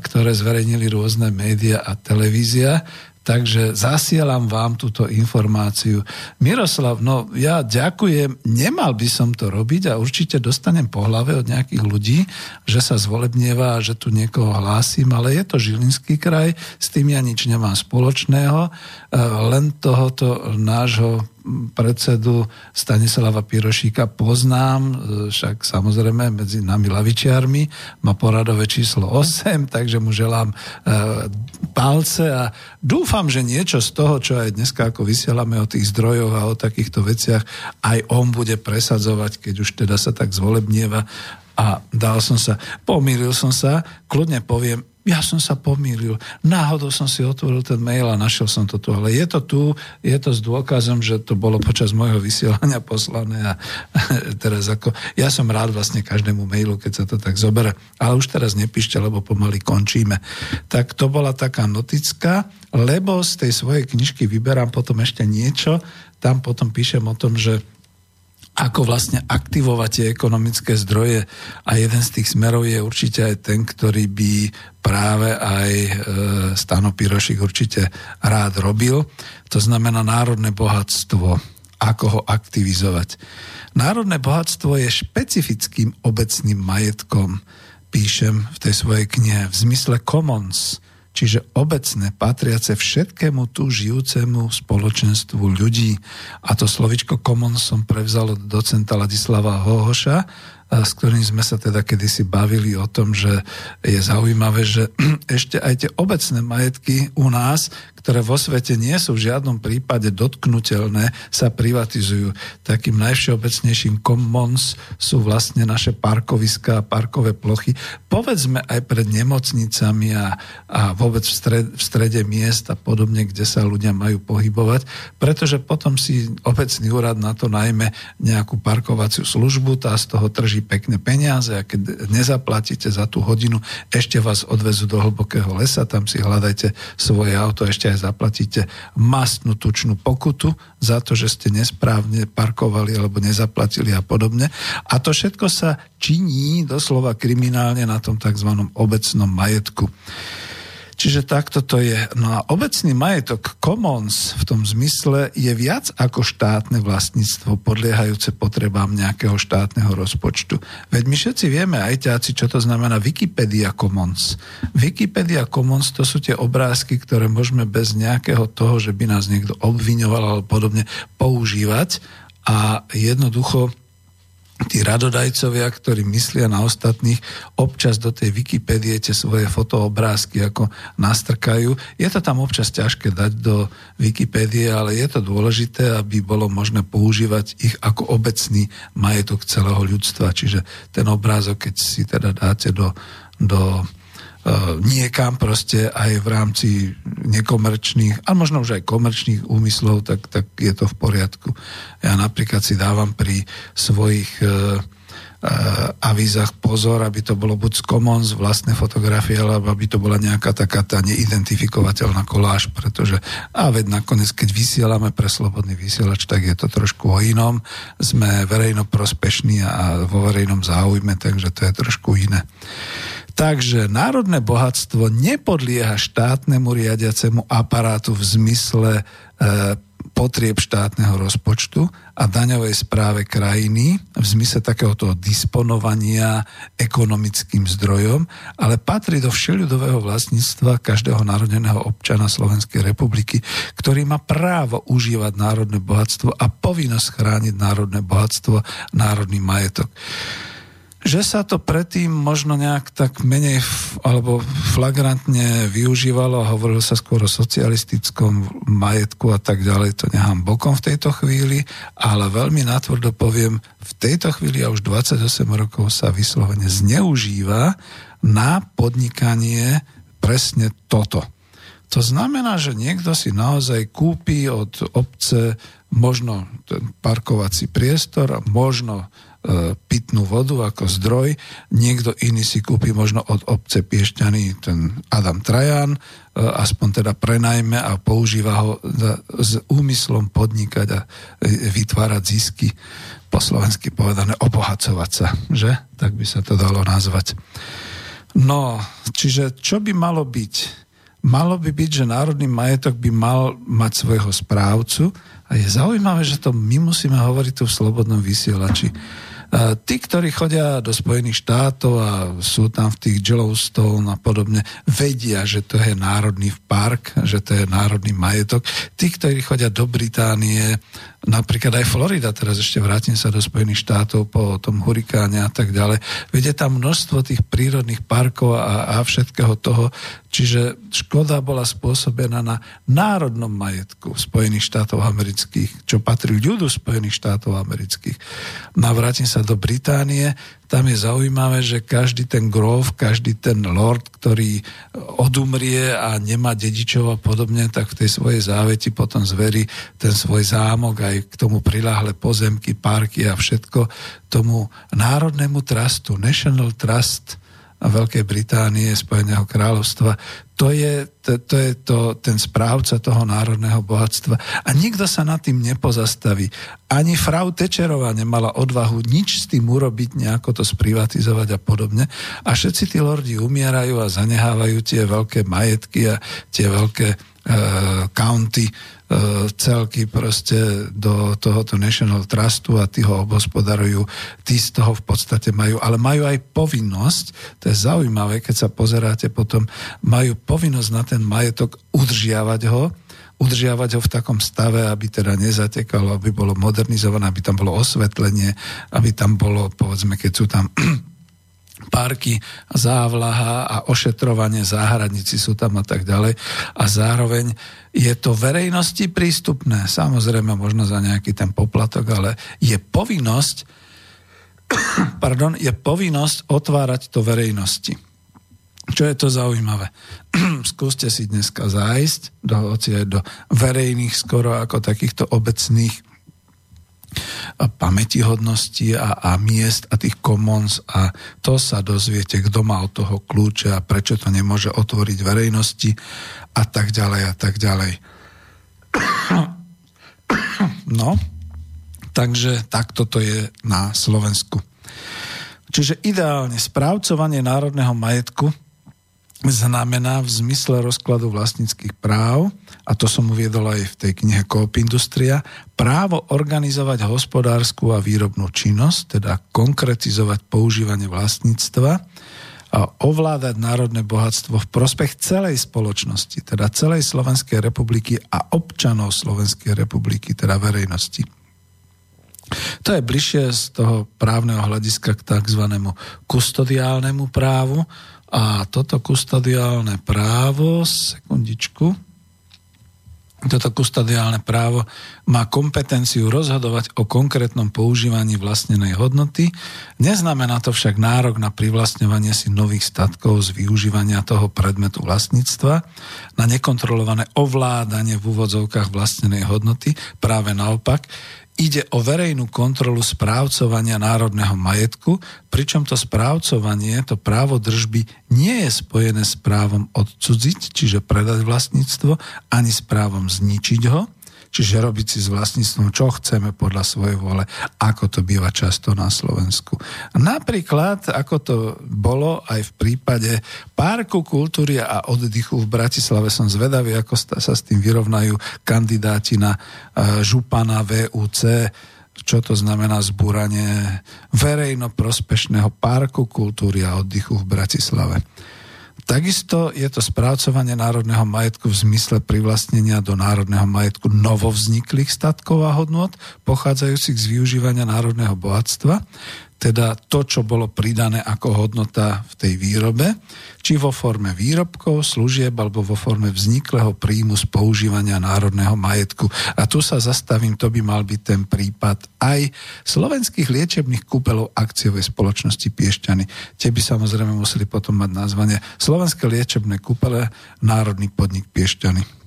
ktoré zverejnili rôzne médiá a televízia. Takže zasielam vám túto informáciu. Miroslav, no ja ďakujem, nemal by som to robiť a určite dostanem po hlave od nejakých ľudí, že sa zvolebnieva a že tu niekoho hlásim, ale je to Žilinský kraj, s tým ja nič nemám spoločného, len tohoto nášho predsedu Stanislava Pirošíka poznám, e, však samozrejme medzi nami lavičiarmi, má poradové číslo 8, takže mu želám e, palce a dúfam, že niečo z toho, čo aj dneska ako vysielame o tých zdrojoch a o takýchto veciach, aj on bude presadzovať, keď už teda sa tak zvolebnieva. A dal som sa, pomýlil som sa, kľudne poviem, ja som sa pomýlil. Náhodou som si otvoril ten mail a našiel som to tu. Ale je to tu, je to s dôkazom, že to bolo počas môjho vysielania poslané a teraz ako... Ja som rád vlastne každému mailu, keď sa to tak zoberie. Ale už teraz nepíšte, lebo pomaly končíme. Tak to bola taká notická, lebo z tej svojej knižky vyberám potom ešte niečo. Tam potom píšem o tom, že ako vlastne aktivovať ekonomické zdroje a jeden z tých smerov je určite aj ten, ktorý by práve aj e, Stano Pirošik určite rád robil. To znamená národné bohatstvo, ako ho aktivizovať. Národné bohatstvo je špecifickým obecným majetkom, píšem v tej svojej knihe, v zmysle commons, čiže obecné, patriace všetkému tu žijúcemu spoločenstvu ľudí. A to slovičko common som prevzal od docenta Ladislava Hohoša, s ktorým sme sa teda kedysi bavili o tom, že je zaujímavé, že ešte aj tie obecné majetky u nás, ktoré vo svete nie sú v žiadnom prípade dotknutelné, sa privatizujú. Takým najvšeobecnejším commons sú vlastne naše parkoviská a parkové plochy. Povedzme aj pred nemocnicami a, a vôbec v, stred, v strede miest a podobne, kde sa ľudia majú pohybovať, pretože potom si obecný úrad na to najmä nejakú parkovaciu službu, tá z toho trží pekné peniaze a keď nezaplatíte za tú hodinu, ešte vás odvezú do hlbokého lesa, tam si hľadajte svoje auto, ešte aj zaplatíte mastnú tučnú pokutu za to, že ste nesprávne parkovali alebo nezaplatili a podobne. A to všetko sa činí doslova kriminálne na tom tzv. obecnom majetku. Čiže takto to je. No a obecný majetok commons v tom zmysle je viac ako štátne vlastníctvo podliehajúce potrebám nejakého štátneho rozpočtu. Veď my všetci vieme, aj ťáci, čo to znamená Wikipedia Commons. Wikipedia Commons to sú tie obrázky, ktoré môžeme bez nejakého toho, že by nás niekto obviňoval alebo podobne používať a jednoducho tí radodajcovia, ktorí myslia na ostatných, občas do tej Wikipédie tie svoje fotoobrázky ako nastrkajú. Je to tam občas ťažké dať do Wikipédie, ale je to dôležité, aby bolo možné používať ich ako obecný majetok celého ľudstva. Čiže ten obrázok, keď si teda dáte do, do niekam proste aj v rámci nekomerčných, a možno už aj komerčných úmyslov, tak, tak je to v poriadku. Ja napríklad si dávam pri svojich uh, avízach pozor, aby to bolo buď z Commons vlastné fotografie, alebo aby to bola nejaká taká tá neidentifikovateľná koláž, pretože a veď nakoniec, keď vysielame pre Slobodný vysielač, tak je to trošku o inom. Sme verejno prospešní a vo verejnom záujme, takže to je trošku iné. Takže národné bohatstvo nepodlieha štátnemu riadiacemu aparátu v zmysle e, potrieb štátneho rozpočtu a daňovej správe krajiny v zmysle takéhoto disponovania ekonomickým zdrojom, ale patrí do všeľudového vlastníctva každého narodeného občana Slovenskej republiky, ktorý má právo užívať národné bohatstvo a povinnosť chrániť národné bohatstvo, národný majetok že sa to predtým možno nejak tak menej alebo flagrantne využívalo a hovorilo sa skôr o socialistickom majetku a tak ďalej, to nechám bokom v tejto chvíli, ale veľmi natvrdo poviem, v tejto chvíli a už 28 rokov sa vyslovene zneužíva na podnikanie presne toto. To znamená, že niekto si naozaj kúpi od obce možno ten parkovací priestor, možno pitnú vodu ako zdroj, niekto iný si kúpi možno od obce Piešťany ten Adam Trajan, e, aspoň teda prenajme a používa ho s úmyslom podnikať a e, vytvárať zisky, po slovensky povedané obohacovať sa, že? Tak by sa to dalo nazvať. No, čiže čo by malo byť? Malo by byť, že národný majetok by mal mať svojho správcu a je zaujímavé, že to my musíme hovoriť tu v Slobodnom vysielači Tí, ktorí chodia do Spojených štátov a sú tam v tých Yellowstone a podobne, vedia, že to je národný park, že to je národný majetok. Tí, ktorí chodia do Británie, napríklad aj Florida, teraz ešte vrátim sa do Spojených štátov po tom hurikáne a tak ďalej. Veď tam množstvo tých prírodných parkov a, a všetkého toho, čiže škoda bola spôsobená na národnom majetku Spojených štátov amerických, čo patrí ľudu Spojených štátov amerických. No vrátim sa do Británie, tam je zaujímavé, že každý ten grov, každý ten lord, ktorý odumrie a nemá dedičov a podobne, tak v tej svojej záveti potom zverí ten svoj zámok, aj k tomu priláhle pozemky, parky a všetko tomu národnému trustu, National Trust, a Veľkej Británie, Spojeného kráľovstva. To je, to, to je to, ten správca toho národného bohatstva. A nikto sa nad tým nepozastaví. Ani frau Tečerová nemala odvahu nič s tým urobiť, nejako to sprivatizovať a podobne. A všetci tí lordi umierajú a zanehávajú tie veľké majetky a tie veľké uh, county E, celky proste do tohoto National Trustu a tí ho obhospodarujú, tí z toho v podstate majú, ale majú aj povinnosť, to je zaujímavé, keď sa pozeráte potom, majú povinnosť na ten majetok udržiavať ho, udržiavať ho v takom stave, aby teda nezatekalo, aby bolo modernizované, aby tam bolo osvetlenie, aby tam bolo, povedzme, keď sú tam parky, závlaha a ošetrovanie, záhradníci sú tam a tak ďalej. A zároveň je to verejnosti prístupné, samozrejme možno za nejaký ten poplatok, ale je povinnosť, pardon, je povinnosť otvárať to verejnosti. Čo je to zaujímavé? Skúste si dneska zájsť do, do verejných skoro ako takýchto obecných pamätihodnosti a, a miest a tých commons a to sa dozviete, kto má od toho kľúče a prečo to nemôže otvoriť verejnosti a tak ďalej a tak ďalej. No, takže takto to je na Slovensku. Čiže ideálne správcovanie národného majetku znamená v zmysle rozkladu vlastníckých práv, a to som uviedol aj v tej knihe Coop Industria, právo organizovať hospodárskú a výrobnú činnosť, teda konkretizovať používanie vlastníctva a ovládať národné bohatstvo v prospech celej spoločnosti, teda celej Slovenskej republiky a občanov Slovenskej republiky, teda verejnosti. To je bližšie z toho právneho hľadiska k tzv. kustodiálnemu právu, a toto kustodiálne právo, sekundičku, toto kustodiálne právo má kompetenciu rozhodovať o konkrétnom používaní vlastnenej hodnoty. Neznamená to však nárok na privlastňovanie si nových statkov z využívania toho predmetu vlastníctva, na nekontrolované ovládanie v úvodzovkách vlastnenej hodnoty. Práve naopak, Ide o verejnú kontrolu správcovania národného majetku, pričom to správcovanie, to právo držby nie je spojené s právom odcudziť, čiže predať vlastníctvo, ani s právom zničiť ho, čiže robiť si s vlastníctvom, čo chceme podľa svojej vole, ako to býva často na Slovensku. Napríklad, ako to bolo aj v prípade Parku kultúry a oddychu v Bratislave, som zvedavý, ako sa s tým vyrovnajú kandidáti na e, župana VUC, čo to znamená zbúranie verejno prospešného parku kultúry a oddychu v Bratislave. Takisto je to správcovanie národného majetku v zmysle privlastnenia do národného majetku novovzniklých statkov a hodnot, pochádzajúcich z využívania národného bohatstva, teda to, čo bolo pridané ako hodnota v tej výrobe, či vo forme výrobkov, služieb alebo vo forme vzniklého príjmu z používania národného majetku. A tu sa zastavím, to by mal byť ten prípad aj slovenských liečebných kúpelov akciovej spoločnosti Piešťany. Tie by samozrejme museli potom mať nazvanie Slovenské liečebné kúpele Národný podnik Piešťany.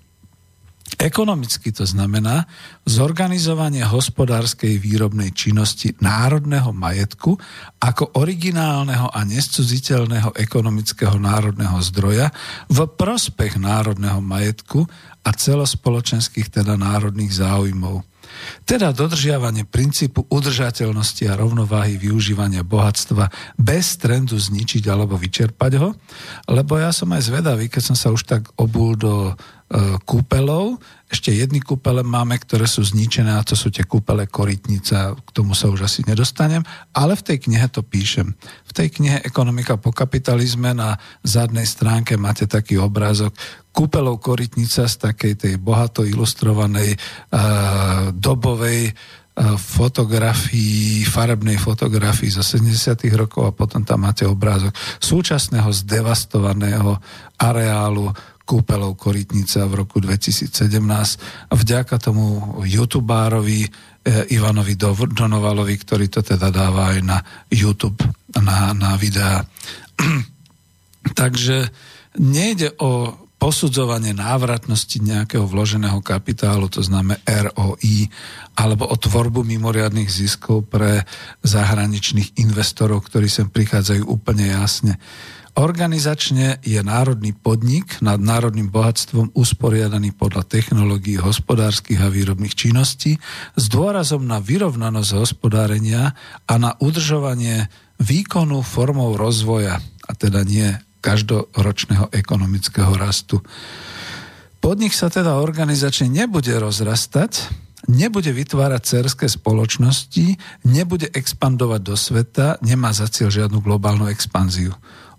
Ekonomicky to znamená zorganizovanie hospodárskej výrobnej činnosti národného majetku ako originálneho a nescudziteľného ekonomického národného zdroja v prospech národného majetku a celospoločenských teda národných záujmov. Teda dodržiavanie princípu udržateľnosti a rovnováhy využívania bohatstva bez trendu zničiť alebo vyčerpať ho, lebo ja som aj zvedavý, keď som sa už tak obul do kúpelov. Ešte jedny kúpele máme, ktoré sú zničené a to sú tie kúpele Korytnica, k tomu sa už asi nedostanem, ale v tej knihe to píšem. V tej knihe Ekonomika po kapitalizme na zadnej stránke máte taký obrázok kúpelov Korytnica z takej tej bohato ilustrovanej uh, dobovej fotografii, farebnej fotografii zo 70. rokov a potom tam máte obrázok súčasného zdevastovaného areálu kúpelov Korytnica v roku 2017 a vďaka tomu youtubárovi eh, Ivanovi Donovalovi, ktorý to teda dáva aj na YouTube, na, na videá. Takže nejde o posudzovanie návratnosti nejakého vloženého kapitálu, to znamená ROI, alebo o tvorbu mimoriadných ziskov pre zahraničných investorov, ktorí sem prichádzajú úplne jasne. Organizačne je národný podnik nad národným bohatstvom usporiadaný podľa technológií hospodárskych a výrobných činností s dôrazom na vyrovnanosť hospodárenia a na udržovanie výkonu formou rozvoja, a teda nie každoročného ekonomického rastu. Podnik sa teda organizačne nebude rozrastať, nebude vytvárať cerské spoločnosti, nebude expandovať do sveta, nemá za cieľ žiadnu globálnu expanziu.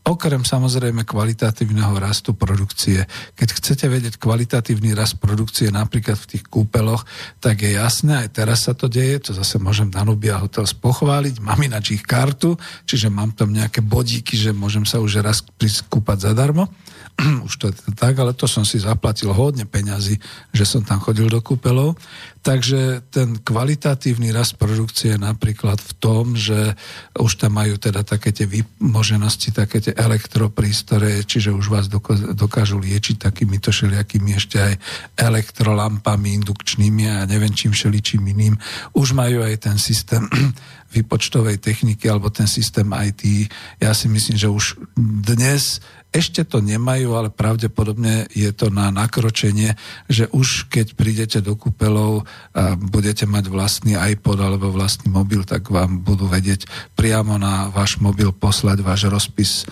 Okrem samozrejme kvalitatívneho rastu produkcie. Keď chcete vedieť kvalitatívny rast produkcie napríklad v tých kúpeloch, tak je jasné, aj teraz sa to deje, to zase môžem Danubia Hotels pochváliť, mám ináč ich kartu, čiže mám tam nejaké bodíky, že môžem sa už raz prísť kúpať zadarmo. už to je tak, ale to som si zaplatil hodne peňazí, že som tam chodil do kúpelov. Takže ten kvalitatívny rast produkcie je napríklad v tom, že už tam majú teda také tie vymoženosti, také tie elektroprístroje, čiže už vás dokážu liečiť takýmito všelijakými ešte aj elektrolampami indukčnými a neviem čím všeličím iným. Už majú aj ten systém výpočtovej techniky alebo ten systém IT. Ja si myslím, že už dnes ešte to nemajú, ale pravdepodobne je to na nakročenie, že už keď prídete do kúpelov a budete mať vlastný iPod alebo vlastný mobil, tak vám budú vedieť priamo na váš mobil poslať váš rozpis e,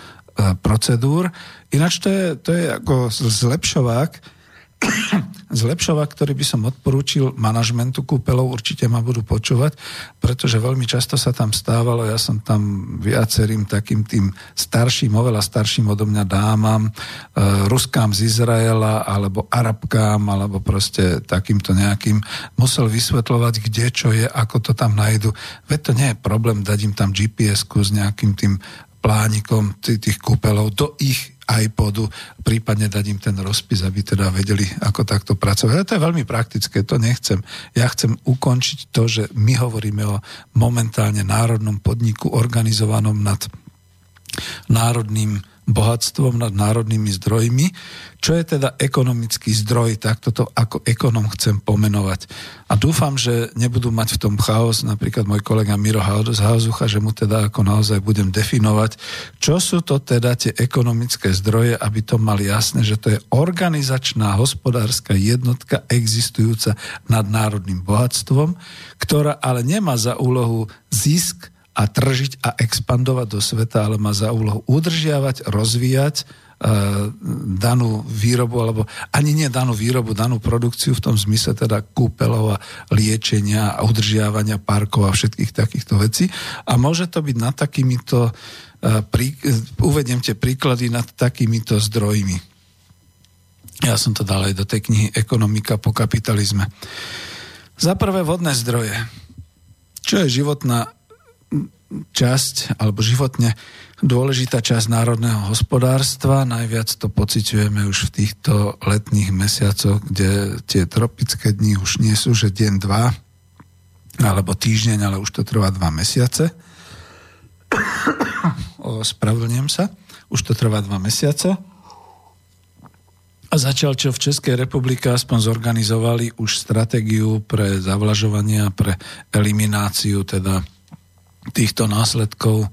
procedúr. Ináč to je, to je ako zlepšovák, zlepšovať, ktorý by som odporúčil manažmentu kúpelov, určite ma budú počúvať, pretože veľmi často sa tam stávalo, ja som tam viacerým takým tým starším, oveľa starším odo mňa dámam, e, Ruskám z Izraela, alebo Arabkám, alebo proste takýmto nejakým, musel vysvetľovať, kde čo je, ako to tam nájdu. Veď to nie je problém dať im tam GPS-ku s nejakým tým plánikom tých kúpelov do ich iPodu, prípadne dať im ten rozpis, aby teda vedeli, ako takto pracovať. Ale to je veľmi praktické, to nechcem. Ja chcem ukončiť to, že my hovoríme o momentálne národnom podniku organizovanom nad národným bohatstvom, nad národnými zdrojmi. Čo je teda ekonomický zdroj, tak toto ako ekonom chcem pomenovať. A dúfam, že nebudú mať v tom chaos, napríklad môj kolega Miro z Hauzucha, že mu teda ako naozaj budem definovať, čo sú to teda tie ekonomické zdroje, aby to mali jasné, že to je organizačná hospodárska jednotka existujúca nad národným bohatstvom, ktorá ale nemá za úlohu zisk a tržiť a expandovať do sveta, ale má za úlohu udržiavať, rozvíjať E, danú výrobu, alebo ani nie danú výrobu, danú produkciu v tom zmysle teda kúpelov a liečenia a udržiavania parkov a všetkých takýchto vecí. A môže to byť nad takýmito, e, prí, uvediem tie príklady nad takýmito zdrojmi. Ja som to dal aj do tej knihy Ekonomika po kapitalizme. Za prvé vodné zdroje. Čo je životná časť, alebo životne dôležitá časť národného hospodárstva. Najviac to pociťujeme už v týchto letných mesiacoch, kde tie tropické dni už nie sú, že deň, dva, alebo týždeň, ale už to trvá dva mesiace. Spravedlňujem sa. Už to trvá dva mesiace. A začal, čo v Českej republike aspoň zorganizovali už stratégiu pre zavlažovanie a pre elimináciu teda týchto následkov e,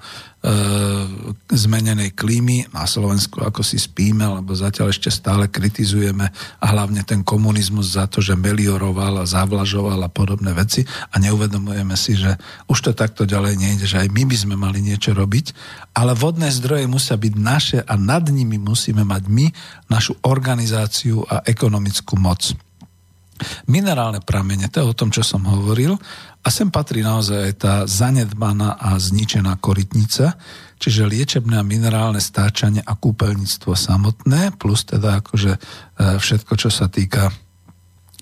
zmenenej klímy na Slovensku, ako si spíme, lebo zatiaľ ešte stále kritizujeme a hlavne ten komunizmus za to, že melioroval a zavlažoval a podobné veci a neuvedomujeme si, že už to takto ďalej nejde, že aj my by sme mali niečo robiť, ale vodné zdroje musia byť naše a nad nimi musíme mať my našu organizáciu a ekonomickú moc. Minerálne pramene, to je o tom, čo som hovoril, a sem patrí naozaj tá zanedbaná a zničená korytnica, čiže liečebné a minerálne stáčanie a kúpeľníctvo samotné, plus teda akože e, všetko, čo sa týka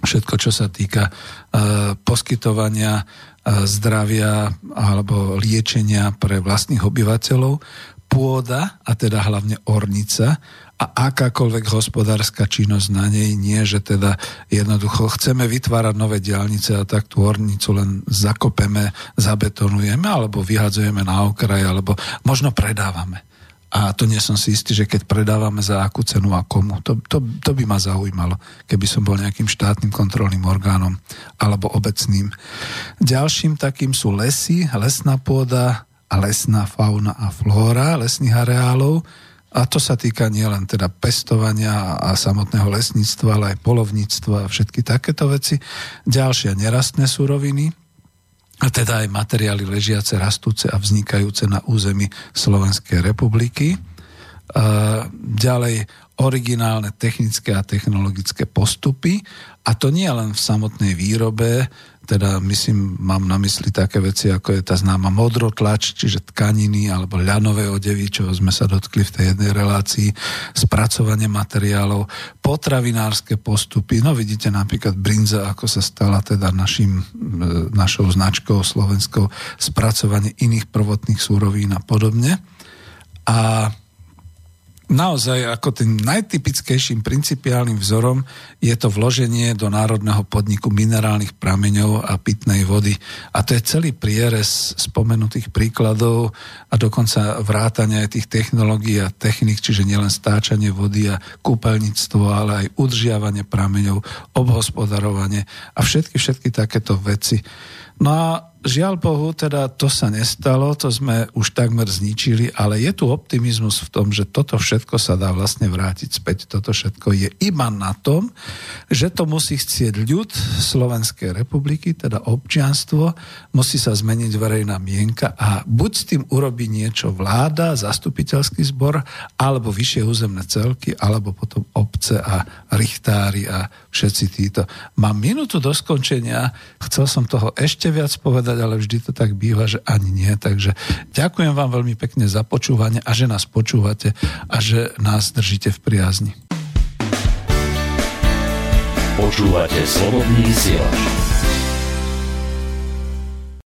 všetko, čo sa týka e, poskytovania e, zdravia alebo liečenia pre vlastných obyvateľov, pôda, a teda hlavne ornica, a akákoľvek hospodárska činnosť na nej nie, že teda jednoducho chceme vytvárať nové diálnice a tak tú ornicu len zakopeme, zabetonujeme alebo vyhadzujeme na okraj alebo možno predávame. A to nie som si istý, že keď predávame za akú cenu a komu. To, to, to by ma zaujímalo, keby som bol nejakým štátnym kontrolným orgánom alebo obecným. Ďalším takým sú lesy, lesná pôda a lesná fauna a flóra lesných areálov, a to sa týka nielen teda pestovania a samotného lesníctva, ale aj polovníctva a všetky takéto veci. Ďalšie nerastné suroviny, a teda aj materiály ležiace, rastúce a vznikajúce na území Slovenskej republiky. Ďalej originálne technické a technologické postupy. A to nie len v samotnej výrobe, teda myslím, mám na mysli také veci, ako je tá známa modrotlač, čiže tkaniny alebo ľanové odevy, čo sme sa dotkli v tej jednej relácii, spracovanie materiálov, potravinárske postupy, no vidíte napríklad brinza, ako sa stala teda našim, e, našou značkou slovenskou, spracovanie iných prvotných súrovín a podobne. A naozaj ako tým najtypickejším principiálnym vzorom je to vloženie do národného podniku minerálnych prameňov a pitnej vody. A to je celý prierez spomenutých príkladov a dokonca vrátania aj tých technológií a technik, čiže nielen stáčanie vody a kúpeľníctvo, ale aj udržiavanie prameňov, obhospodarovanie a všetky, všetky takéto veci. No a žiaľ Bohu, teda to sa nestalo, to sme už takmer zničili, ale je tu optimizmus v tom, že toto všetko sa dá vlastne vrátiť späť. Toto všetko je iba na tom, že to musí chcieť ľud Slovenskej republiky, teda občianstvo, musí sa zmeniť verejná mienka a buď s tým urobí niečo vláda, zastupiteľský zbor, alebo vyššie územné celky, alebo potom obce a richtári a všetci títo. Mám minútu do skončenia, chcel som toho ešte viac povedať, ale vždy to tak býva, že ani nie. Takže ďakujem vám veľmi pekne za počúvanie a že nás počúvate a že nás držíte v priazni. Počúvate slobodný vysielač.